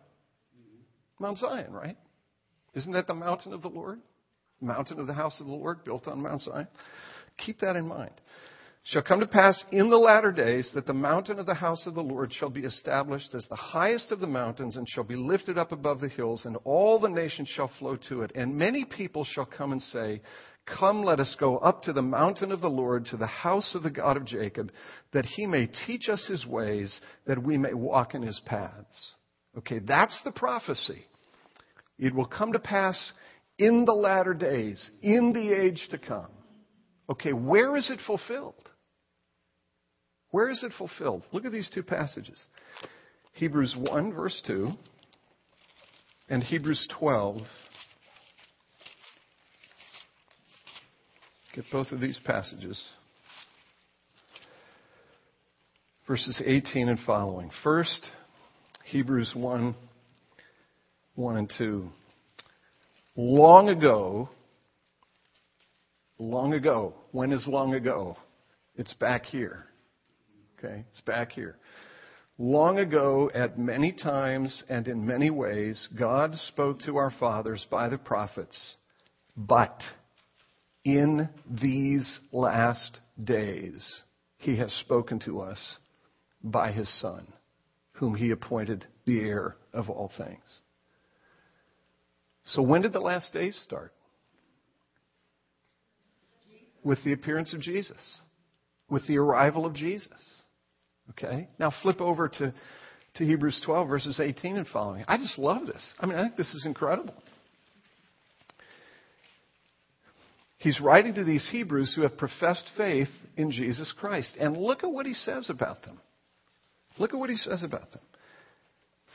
Speaker 1: Mount Zion, right? Isn't that the mountain of the Lord? Mountain of the house of the Lord built on Mount Zion? Keep that in mind shall come to pass in the latter days that the mountain of the house of the Lord shall be established as the highest of the mountains and shall be lifted up above the hills, and all the nations shall flow to it. And many people shall come and say, Come, let us go up to the mountain of the Lord, to the house of the God of Jacob, that he may teach us his ways, that we may walk in his paths. Okay, that's the prophecy. It will come to pass in the latter days, in the age to come. Okay, where is it fulfilled? Where is it fulfilled? Look at these two passages Hebrews 1, verse 2, and Hebrews 12. Get both of these passages. Verses 18 and following. First, Hebrews 1, 1 and 2. Long ago, long ago, when is long ago? It's back here. Okay, it's back here. Long ago, at many times and in many ways, God spoke to our fathers by the prophets, but in these last days, He has spoken to us by His Son, whom He appointed the heir of all things. So, when did the last days start? With the appearance of Jesus, with the arrival of Jesus. Okay? Now flip over to, to Hebrews 12, verses 18 and following. I just love this. I mean, I think this is incredible. He's writing to these Hebrews who have professed faith in Jesus Christ. And look at what he says about them. Look at what he says about them.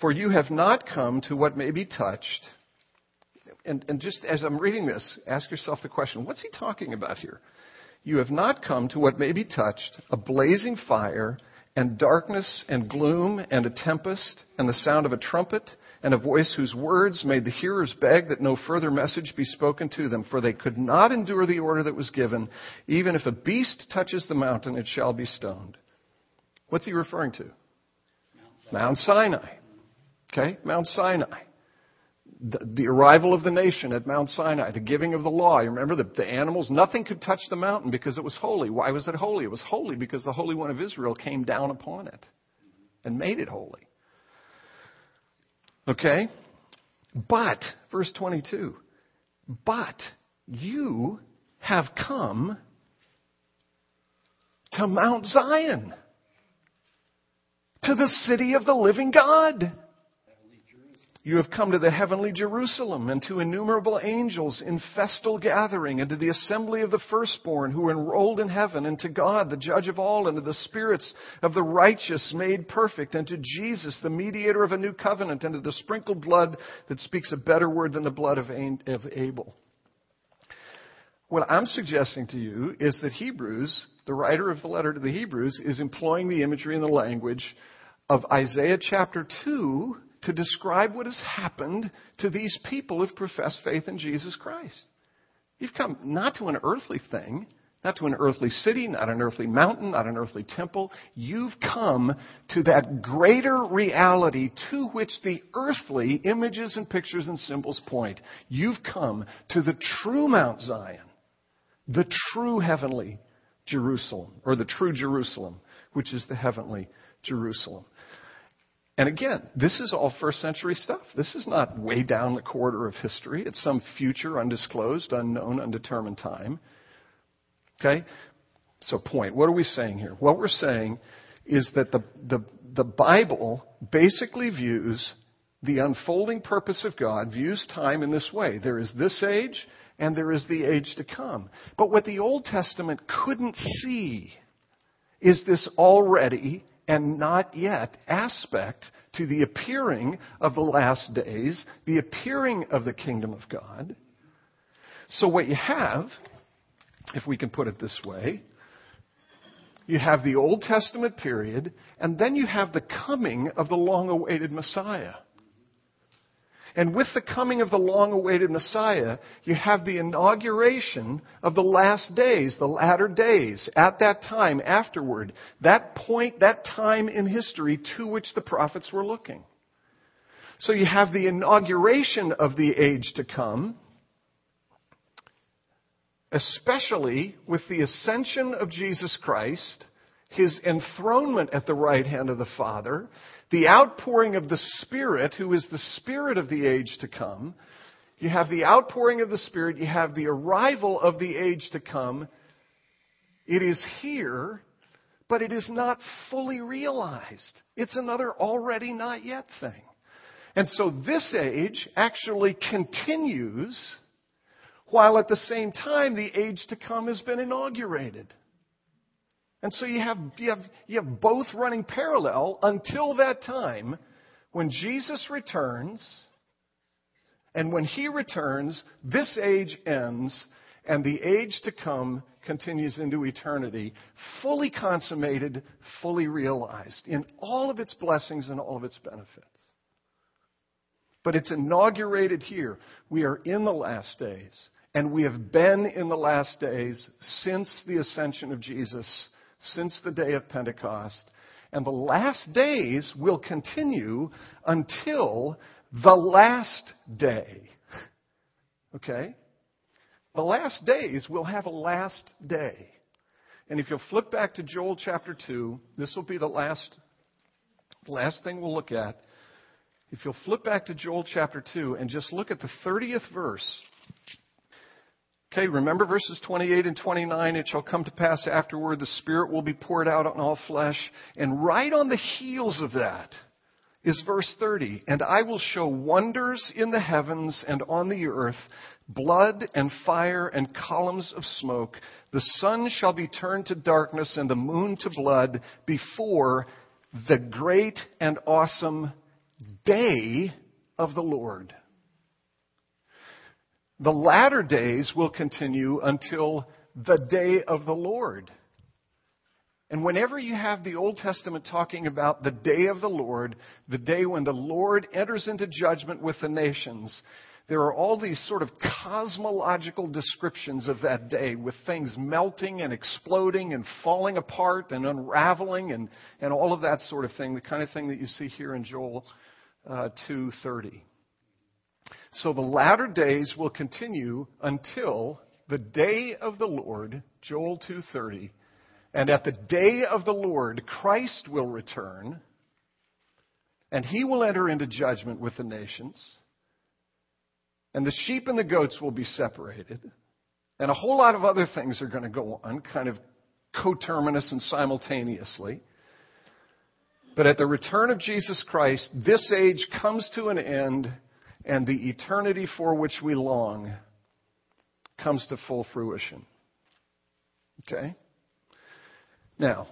Speaker 1: For you have not come to what may be touched. And, and just as I'm reading this, ask yourself the question what's he talking about here? You have not come to what may be touched, a blazing fire and darkness and gloom and a tempest and the sound of a trumpet and a voice whose words made the hearers beg that no further message be spoken to them, for they could not endure the order that was given. Even if a beast touches the mountain, it shall be stoned. What's he referring to? Mount Sinai. Mount Sinai. Okay? Mount Sinai the, the, arrival of the nation at Mount Sinai, the giving of the law. You remember the, the animals? Nothing could touch the mountain because it was holy. Why was it holy? It was holy because the Holy One of Israel came down upon it and made it holy. Okay? But, verse 22, but you have come to Mount Zion, to the city of the living God you have come to the heavenly Jerusalem and to innumerable angels in festal gathering and to the assembly of the firstborn who are enrolled in heaven and to God, the judge of all, and to the spirits of the righteous made perfect and to Jesus, the mediator of a new covenant and to the sprinkled blood that speaks a better word than the blood of Abel. What I'm suggesting to you is that Hebrews, the writer of the letter to the Hebrews, is employing the imagery and the language of Isaiah chapter 2 to describe what has happened to these people who've professed faith in Jesus Christ. You've come not to an earthly thing, not to an earthly city, not an earthly mountain, not an earthly temple. You've come to that greater reality to which the earthly images and pictures and symbols point. You've come to the true Mount Zion, the true heavenly Jerusalem, or the true Jerusalem, which is the heavenly Jerusalem. And again, this is all first century stuff. This is not way down the corridor of history. It's some future, undisclosed, unknown, undetermined time. Okay? So, point. What are we saying here? What we're saying is that the, the, the Bible basically views the unfolding purpose of God, views time in this way. There is this age, and there is the age to come. But what the Old Testament couldn't see is this already and not yet aspect to the appearing of the last days, the appearing of the kingdom of God. So, what you have if we can put it this way. You have the Old Testament period, and then you have the coming of the long awaited Messiah. And with the coming of the long awaited Messiah, you have the inauguration of the last days, the latter days, at that time, afterward. That point, that time in history to which the prophets were looking. So you have the inauguration of the age to come, especially with the ascension of Jesus Christ, his enthronement at the right hand of the Father, the outpouring of the Spirit, who is the Spirit of the age to come. You have the outpouring of the Spirit, you have the arrival of the age to come. It is here, but it is not fully realized. It's another already not yet thing. And so this age actually continues while at the same time the age to come has been inaugurated. And so you have, you have, you have both running parallel until that time when Jesus returns. And when he returns, this age ends and the age to come continues into eternity, fully consummated, fully realized in all of its blessings and all of its benefits. But it's inaugurated here. We are in the last days. And we have been in the last days since the ascension of Jesus, since the day of Pentecost. And the last days will continue until the last day. Okay? The last days will have a last day. And if you'll flip back to Joel chapter 2, this will be the last, last thing we'll look at. If you'll flip back to Joel chapter 2 and just look at the 30th verse. Okay, remember verses 28 and 29. It shall come to pass afterward, the Spirit will be poured out on all flesh. And right on the heels of that is verse 30. And I will show wonders in the heavens and on the earth, blood and fire and columns of smoke. The sun shall be turned to darkness and the moon to blood before the great and awesome day of the Lord. The latter days will continue until the day of the Lord. And whenever you have the Old Testament talking about the day of the Lord, the day when the Lord enters into judgment with the nations, there are all these sort of cosmological descriptions of that day with things melting and exploding and falling apart and unraveling and, and all of that sort of thing, the kind of thing that you see here in Joel uh, 2.30. So the latter days will continue until the day of the Lord, Joel 2:30. And at the day of the Lord, Christ will return, and he will enter into judgment with the nations. And the sheep and the goats will be separated. And a whole lot of other things are going to go on, kind of coterminous and simultaneously. But at the return of Jesus Christ, this age comes to an end and the eternity for which we long comes to full fruition. Okay? Now,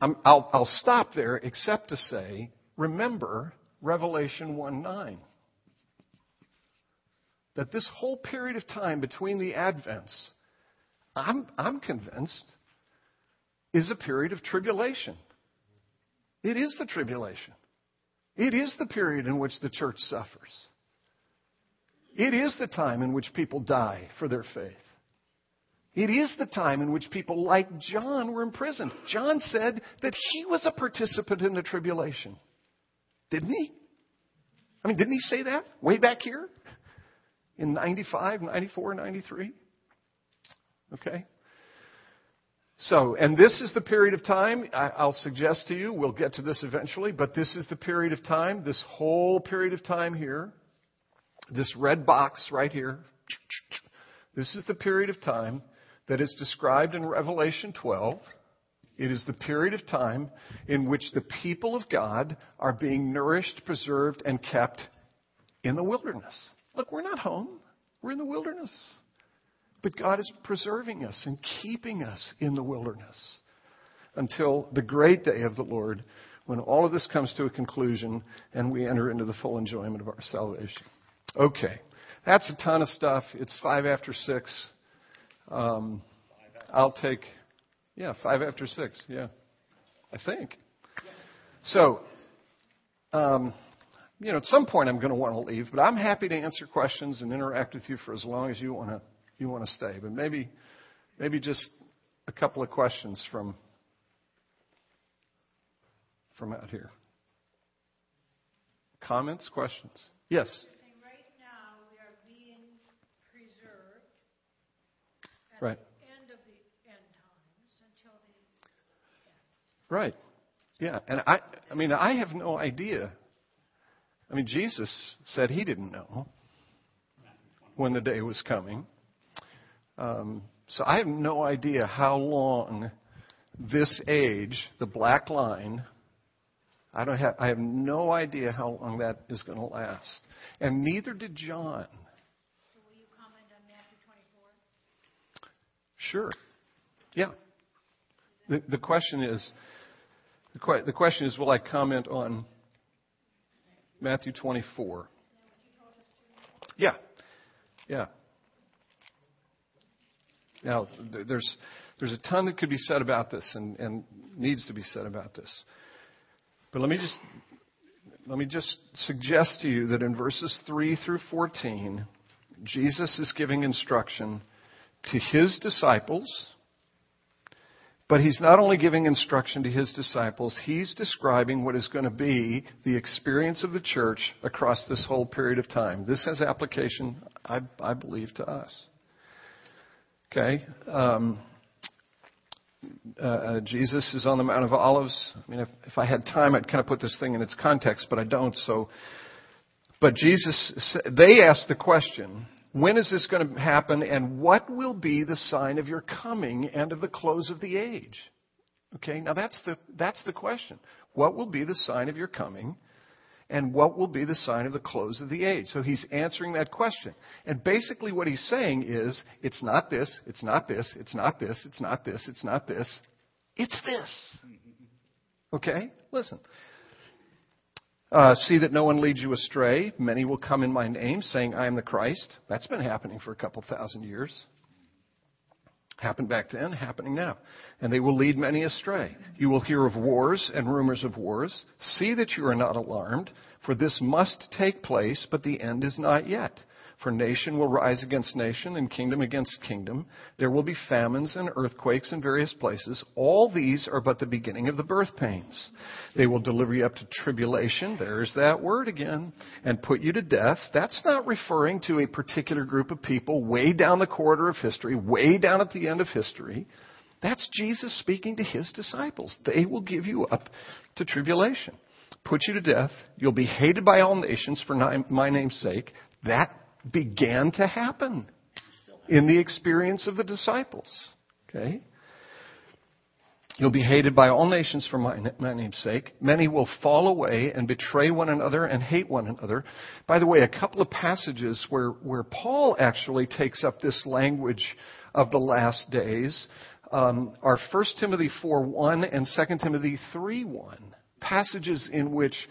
Speaker 1: i will stop there except to say, remember Revelation 1 9. that this whole period of time between the Advents, I'm, I'm convinced, is a period of tribulation. It is the tribulation. It is the period in which the church suffers. It is the time in which people die for their faith. It is the time in which people like John were imprisoned. John said that he was a participant in the tribulation. Didn't he? I mean, didn't he say that way back here in 95, 94, 93? Okay. So, and this is the period of time, I'll suggest to you, we'll get to this eventually, but this is the period of time, this whole period of time here, this red box right here, this is the period of time that is described in Revelation 12. It is the period of time in which the people of God are being nourished, preserved, and kept in the wilderness. Look, we're not home, we're in the wilderness. But God is preserving us and keeping us in the wilderness until the great day of the Lord when all of this comes to a conclusion and we enter into the full enjoyment of our salvation. Okay. That's a ton of stuff. It's five after six. Um, I'll take, yeah, five after six. Yeah. I think. So, um, you know, at some point I'm going to want to leave, but I'm happy to answer questions and interact with you for as long as you want to you want to stay. But maybe, maybe just a couple of questions from, from out here. Comments, questions? Yes.
Speaker 3: Right now, we are being preserved at the end of the end times until.
Speaker 1: Right. Yeah, and I, I mean, I have no idea. I mean, Jesus said he didn't know when the day was coming. Um, so I have no idea how long this age, the black line, I don't have I have no idea how long that is going to last. And neither did John.
Speaker 3: So will you comment on Matthew 24?
Speaker 1: Sure. Yeah. The the question is the, que- the question is will I comment on Matthew 24? Yeah. Yeah. Now, there's, there's a ton that could be said about this and, and needs to be said about this. But let me just let me just suggest to you that in verses 3 through 14, Jesus is giving instruction to his disciples, but he's not only giving instruction to his disciples, he's describing what is going to be the experience of the church across this whole period of time. This has application, I, I believe, to us. Okay. Um, uh, uh, Jesus is on the Mount of Olives. I mean, if, if I had time, I'd kind of put this thing in its context, but I don't. So, but Jesus, they asked the question, when is this going to happen, and what will be the sign of your coming and of the close of the age? Okay, now that's the that's the question. What will be the sign of your coming and what will be the sign of the close of the age? So he's answering that question. And basically what he's saying is, it's not this, it's not this, it's not this, it's not this, it's not this. It's this. Okay? Listen. Uh, see that no one leads you astray. Many will come in my name, saying, I am the Christ. That's been happening for a couple thousand years. Happened back then, happening now. And they will lead many astray. You will hear of wars and rumors of wars. See that you are not alarmed, for this must take place, but the end is not yet. For nation will rise against nation and kingdom against kingdom. There will be famines and earthquakes in various places. All these are but the beginning of the birth pains. They will deliver you up to tribulation. There's that word again. And put you to death. That's not referring to a particular group of people way down the corridor of history, way down at the end of history. That's Jesus speaking to his disciples. They will give you up to tribulation put you to death. You'll be hated by all nations for my name's sake. That began to happen in the experience of the disciples. Okay? You'll be hated by all nations for my, my, name's sake. Many will fall away and betray one another and hate one another. By the way, a couple of passages where, where Paul actually takes up this language of the last days um, are 1 Timothy 4 1 and 2 Timothy 3 1. Passages in which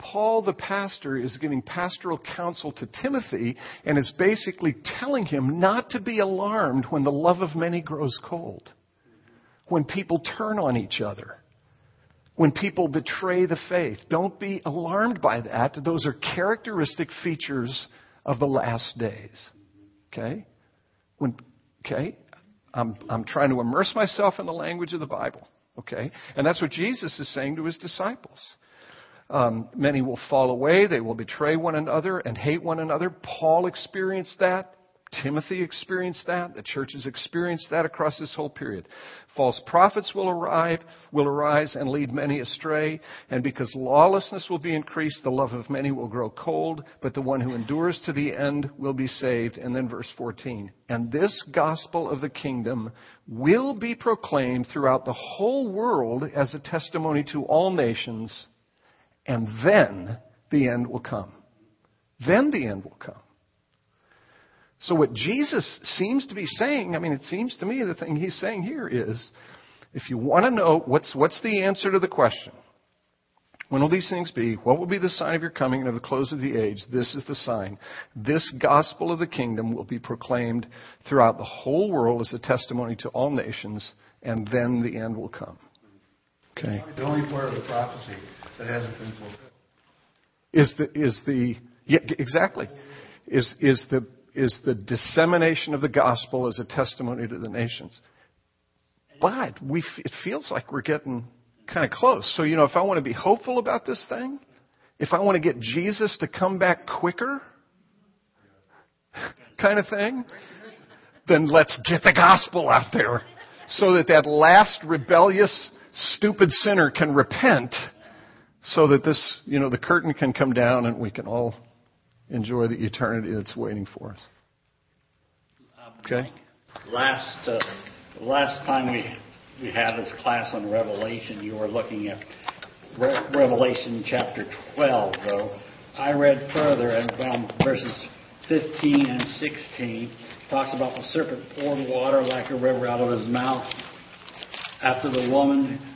Speaker 1: Paul, the pastor, is giving pastoral counsel to Timothy and is basically telling him not to be alarmed when the love of many grows cold, when people turn on each other, when people betray the faith. Don't be alarmed by that. Those are characteristic features of the last days. Okay? When, okay? I'm, I'm trying to immerse myself in the language of the Bible. Okay? And that's what Jesus is saying to his disciples. Um, many will fall away. They will betray one another and hate one another. Paul experienced that. Timothy experienced that. The church has experienced that across this whole period. False prophets will arrive, will arise and lead many astray. And because lawlessness will be increased, the love of many will grow cold, but the one who endures to the end will be saved. And then verse 14. And this gospel of the kingdom will be proclaimed throughout the whole world as a testimony to all nations, and then the end will come. Then the end will come. So what Jesus seems to be saying, I mean, it seems to me the thing he's saying here is, if you want to know what's, what's the answer to the question, when will these things be? What will be the sign of your coming and of the close of the age? This is the sign. This gospel of the kingdom will be proclaimed throughout the whole world as a testimony to all nations, and then the end will come. Okay.
Speaker 4: The only part of the prophecy that hasn't been fulfilled
Speaker 1: is the is the yeah exactly is is the is the dissemination of the gospel as a testimony to the nations. But we, it feels like we're getting kind of close. So, you know, if I want to be hopeful about this thing, if I want to get Jesus to come back quicker, kind of thing, then let's get the gospel out there so that that last rebellious, stupid sinner can repent so that this, you know, the curtain can come down and we can all enjoy the eternity that's waiting for us. Okay?
Speaker 5: Last, uh, last time we, we had this class on Revelation, you were looking at Re- Revelation chapter 12, though. I read further and found verses 15 and 16. Talks about the serpent poured water like a river out of his mouth after the woman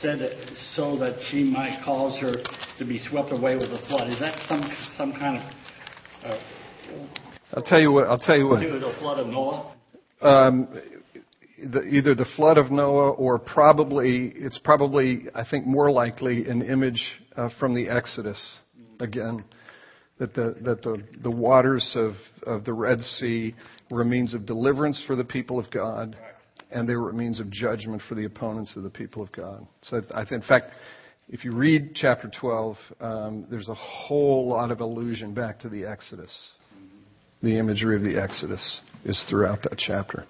Speaker 5: said it so that she might cause her to be swept away with the flood. Is that some some kind of uh,
Speaker 1: I'll tell you what. I'll tell you what.
Speaker 5: the flood of Noah?
Speaker 1: Um, the, either the flood of Noah or probably it's probably I think more likely an image uh, from the Exodus again that the that the the waters of of the Red Sea were a means of deliverance for the people of God and they were a means of judgment for the opponents of the people of God. So I in fact, if you read chapter 12, um, there's a whole lot of allusion back to the Exodus. The imagery of the Exodus is throughout that chapter.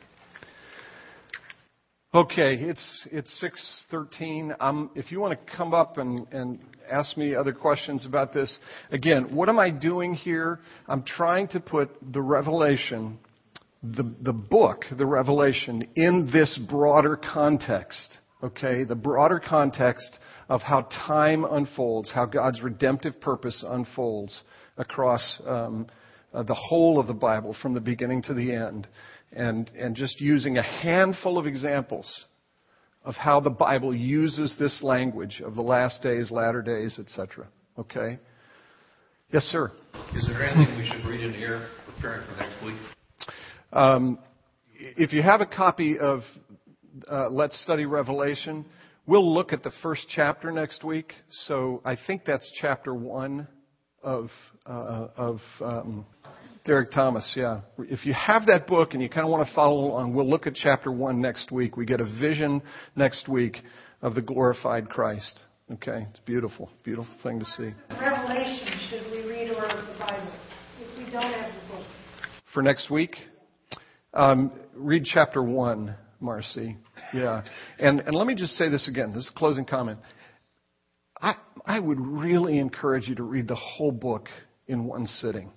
Speaker 1: Okay, it's it's six thirteen. Um, if you want to come up and, and ask me other questions about this, again, what am I doing here? I'm trying to put the revelation the, the book, the Revelation, in this broader context. Okay? The broader context of how time unfolds, how God's redemptive purpose unfolds across um, uh, the whole of the Bible from the beginning to the end. And, and just using a handful of examples of how the Bible uses this language of the last days, latter days, etc. Okay? Yes, sir.
Speaker 4: Is there anything we should read in here preparing for next week?
Speaker 1: Um, if you have a copy of uh, Let's Study Revelation, we'll look at the first chapter next week. So I think that's chapter one of uh, of um, Derek Thomas. Yeah. If you have that book and you kind of want to follow along, we'll look at chapter one next week. We get a vision next week of the glorified Christ. Okay, it's beautiful, beautiful thing to see.
Speaker 2: Revelation, should we read or the Bible? If we don't have the book.
Speaker 1: For next week, um, read chapter 1, Marcy. Yeah. And, and let me just say this again. This is a closing comment. I, I would really encourage you to read the whole book in one sitting.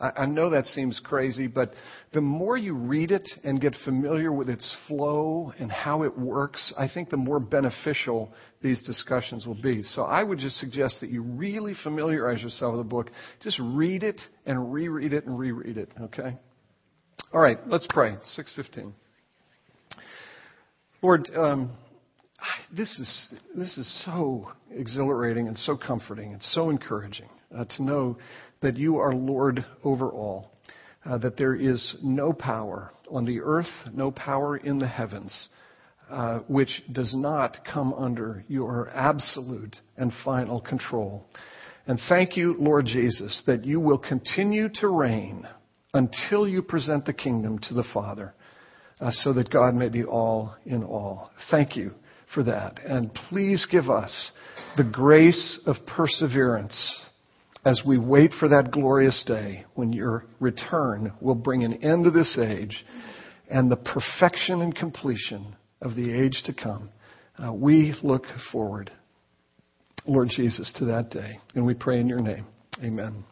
Speaker 1: I, I know that seems crazy, but the more you read it and get familiar with its flow and how it works, I think the more beneficial these discussions will be. So I would just suggest that you really familiarize yourself with the book. Just read it and reread it and reread it, okay? All right, let's pray. 615. Lord, um, this is this is so exhilarating and so comforting and so encouraging uh, to know that you are Lord over all, uh, that there is no power on the earth, no power in the heavens, uh, which does not come under your absolute and final control. And thank you, Lord Jesus, that you will continue to reign until you present the kingdom to the Father, uh, so that God may be all in all. Thank you for that. And please give us the grace of perseverance as we wait for that glorious day when your return will bring an end to this age and the perfection and completion of the age to come. Uh, we look forward, Lord Jesus, to that day. And we pray in your name. Amen.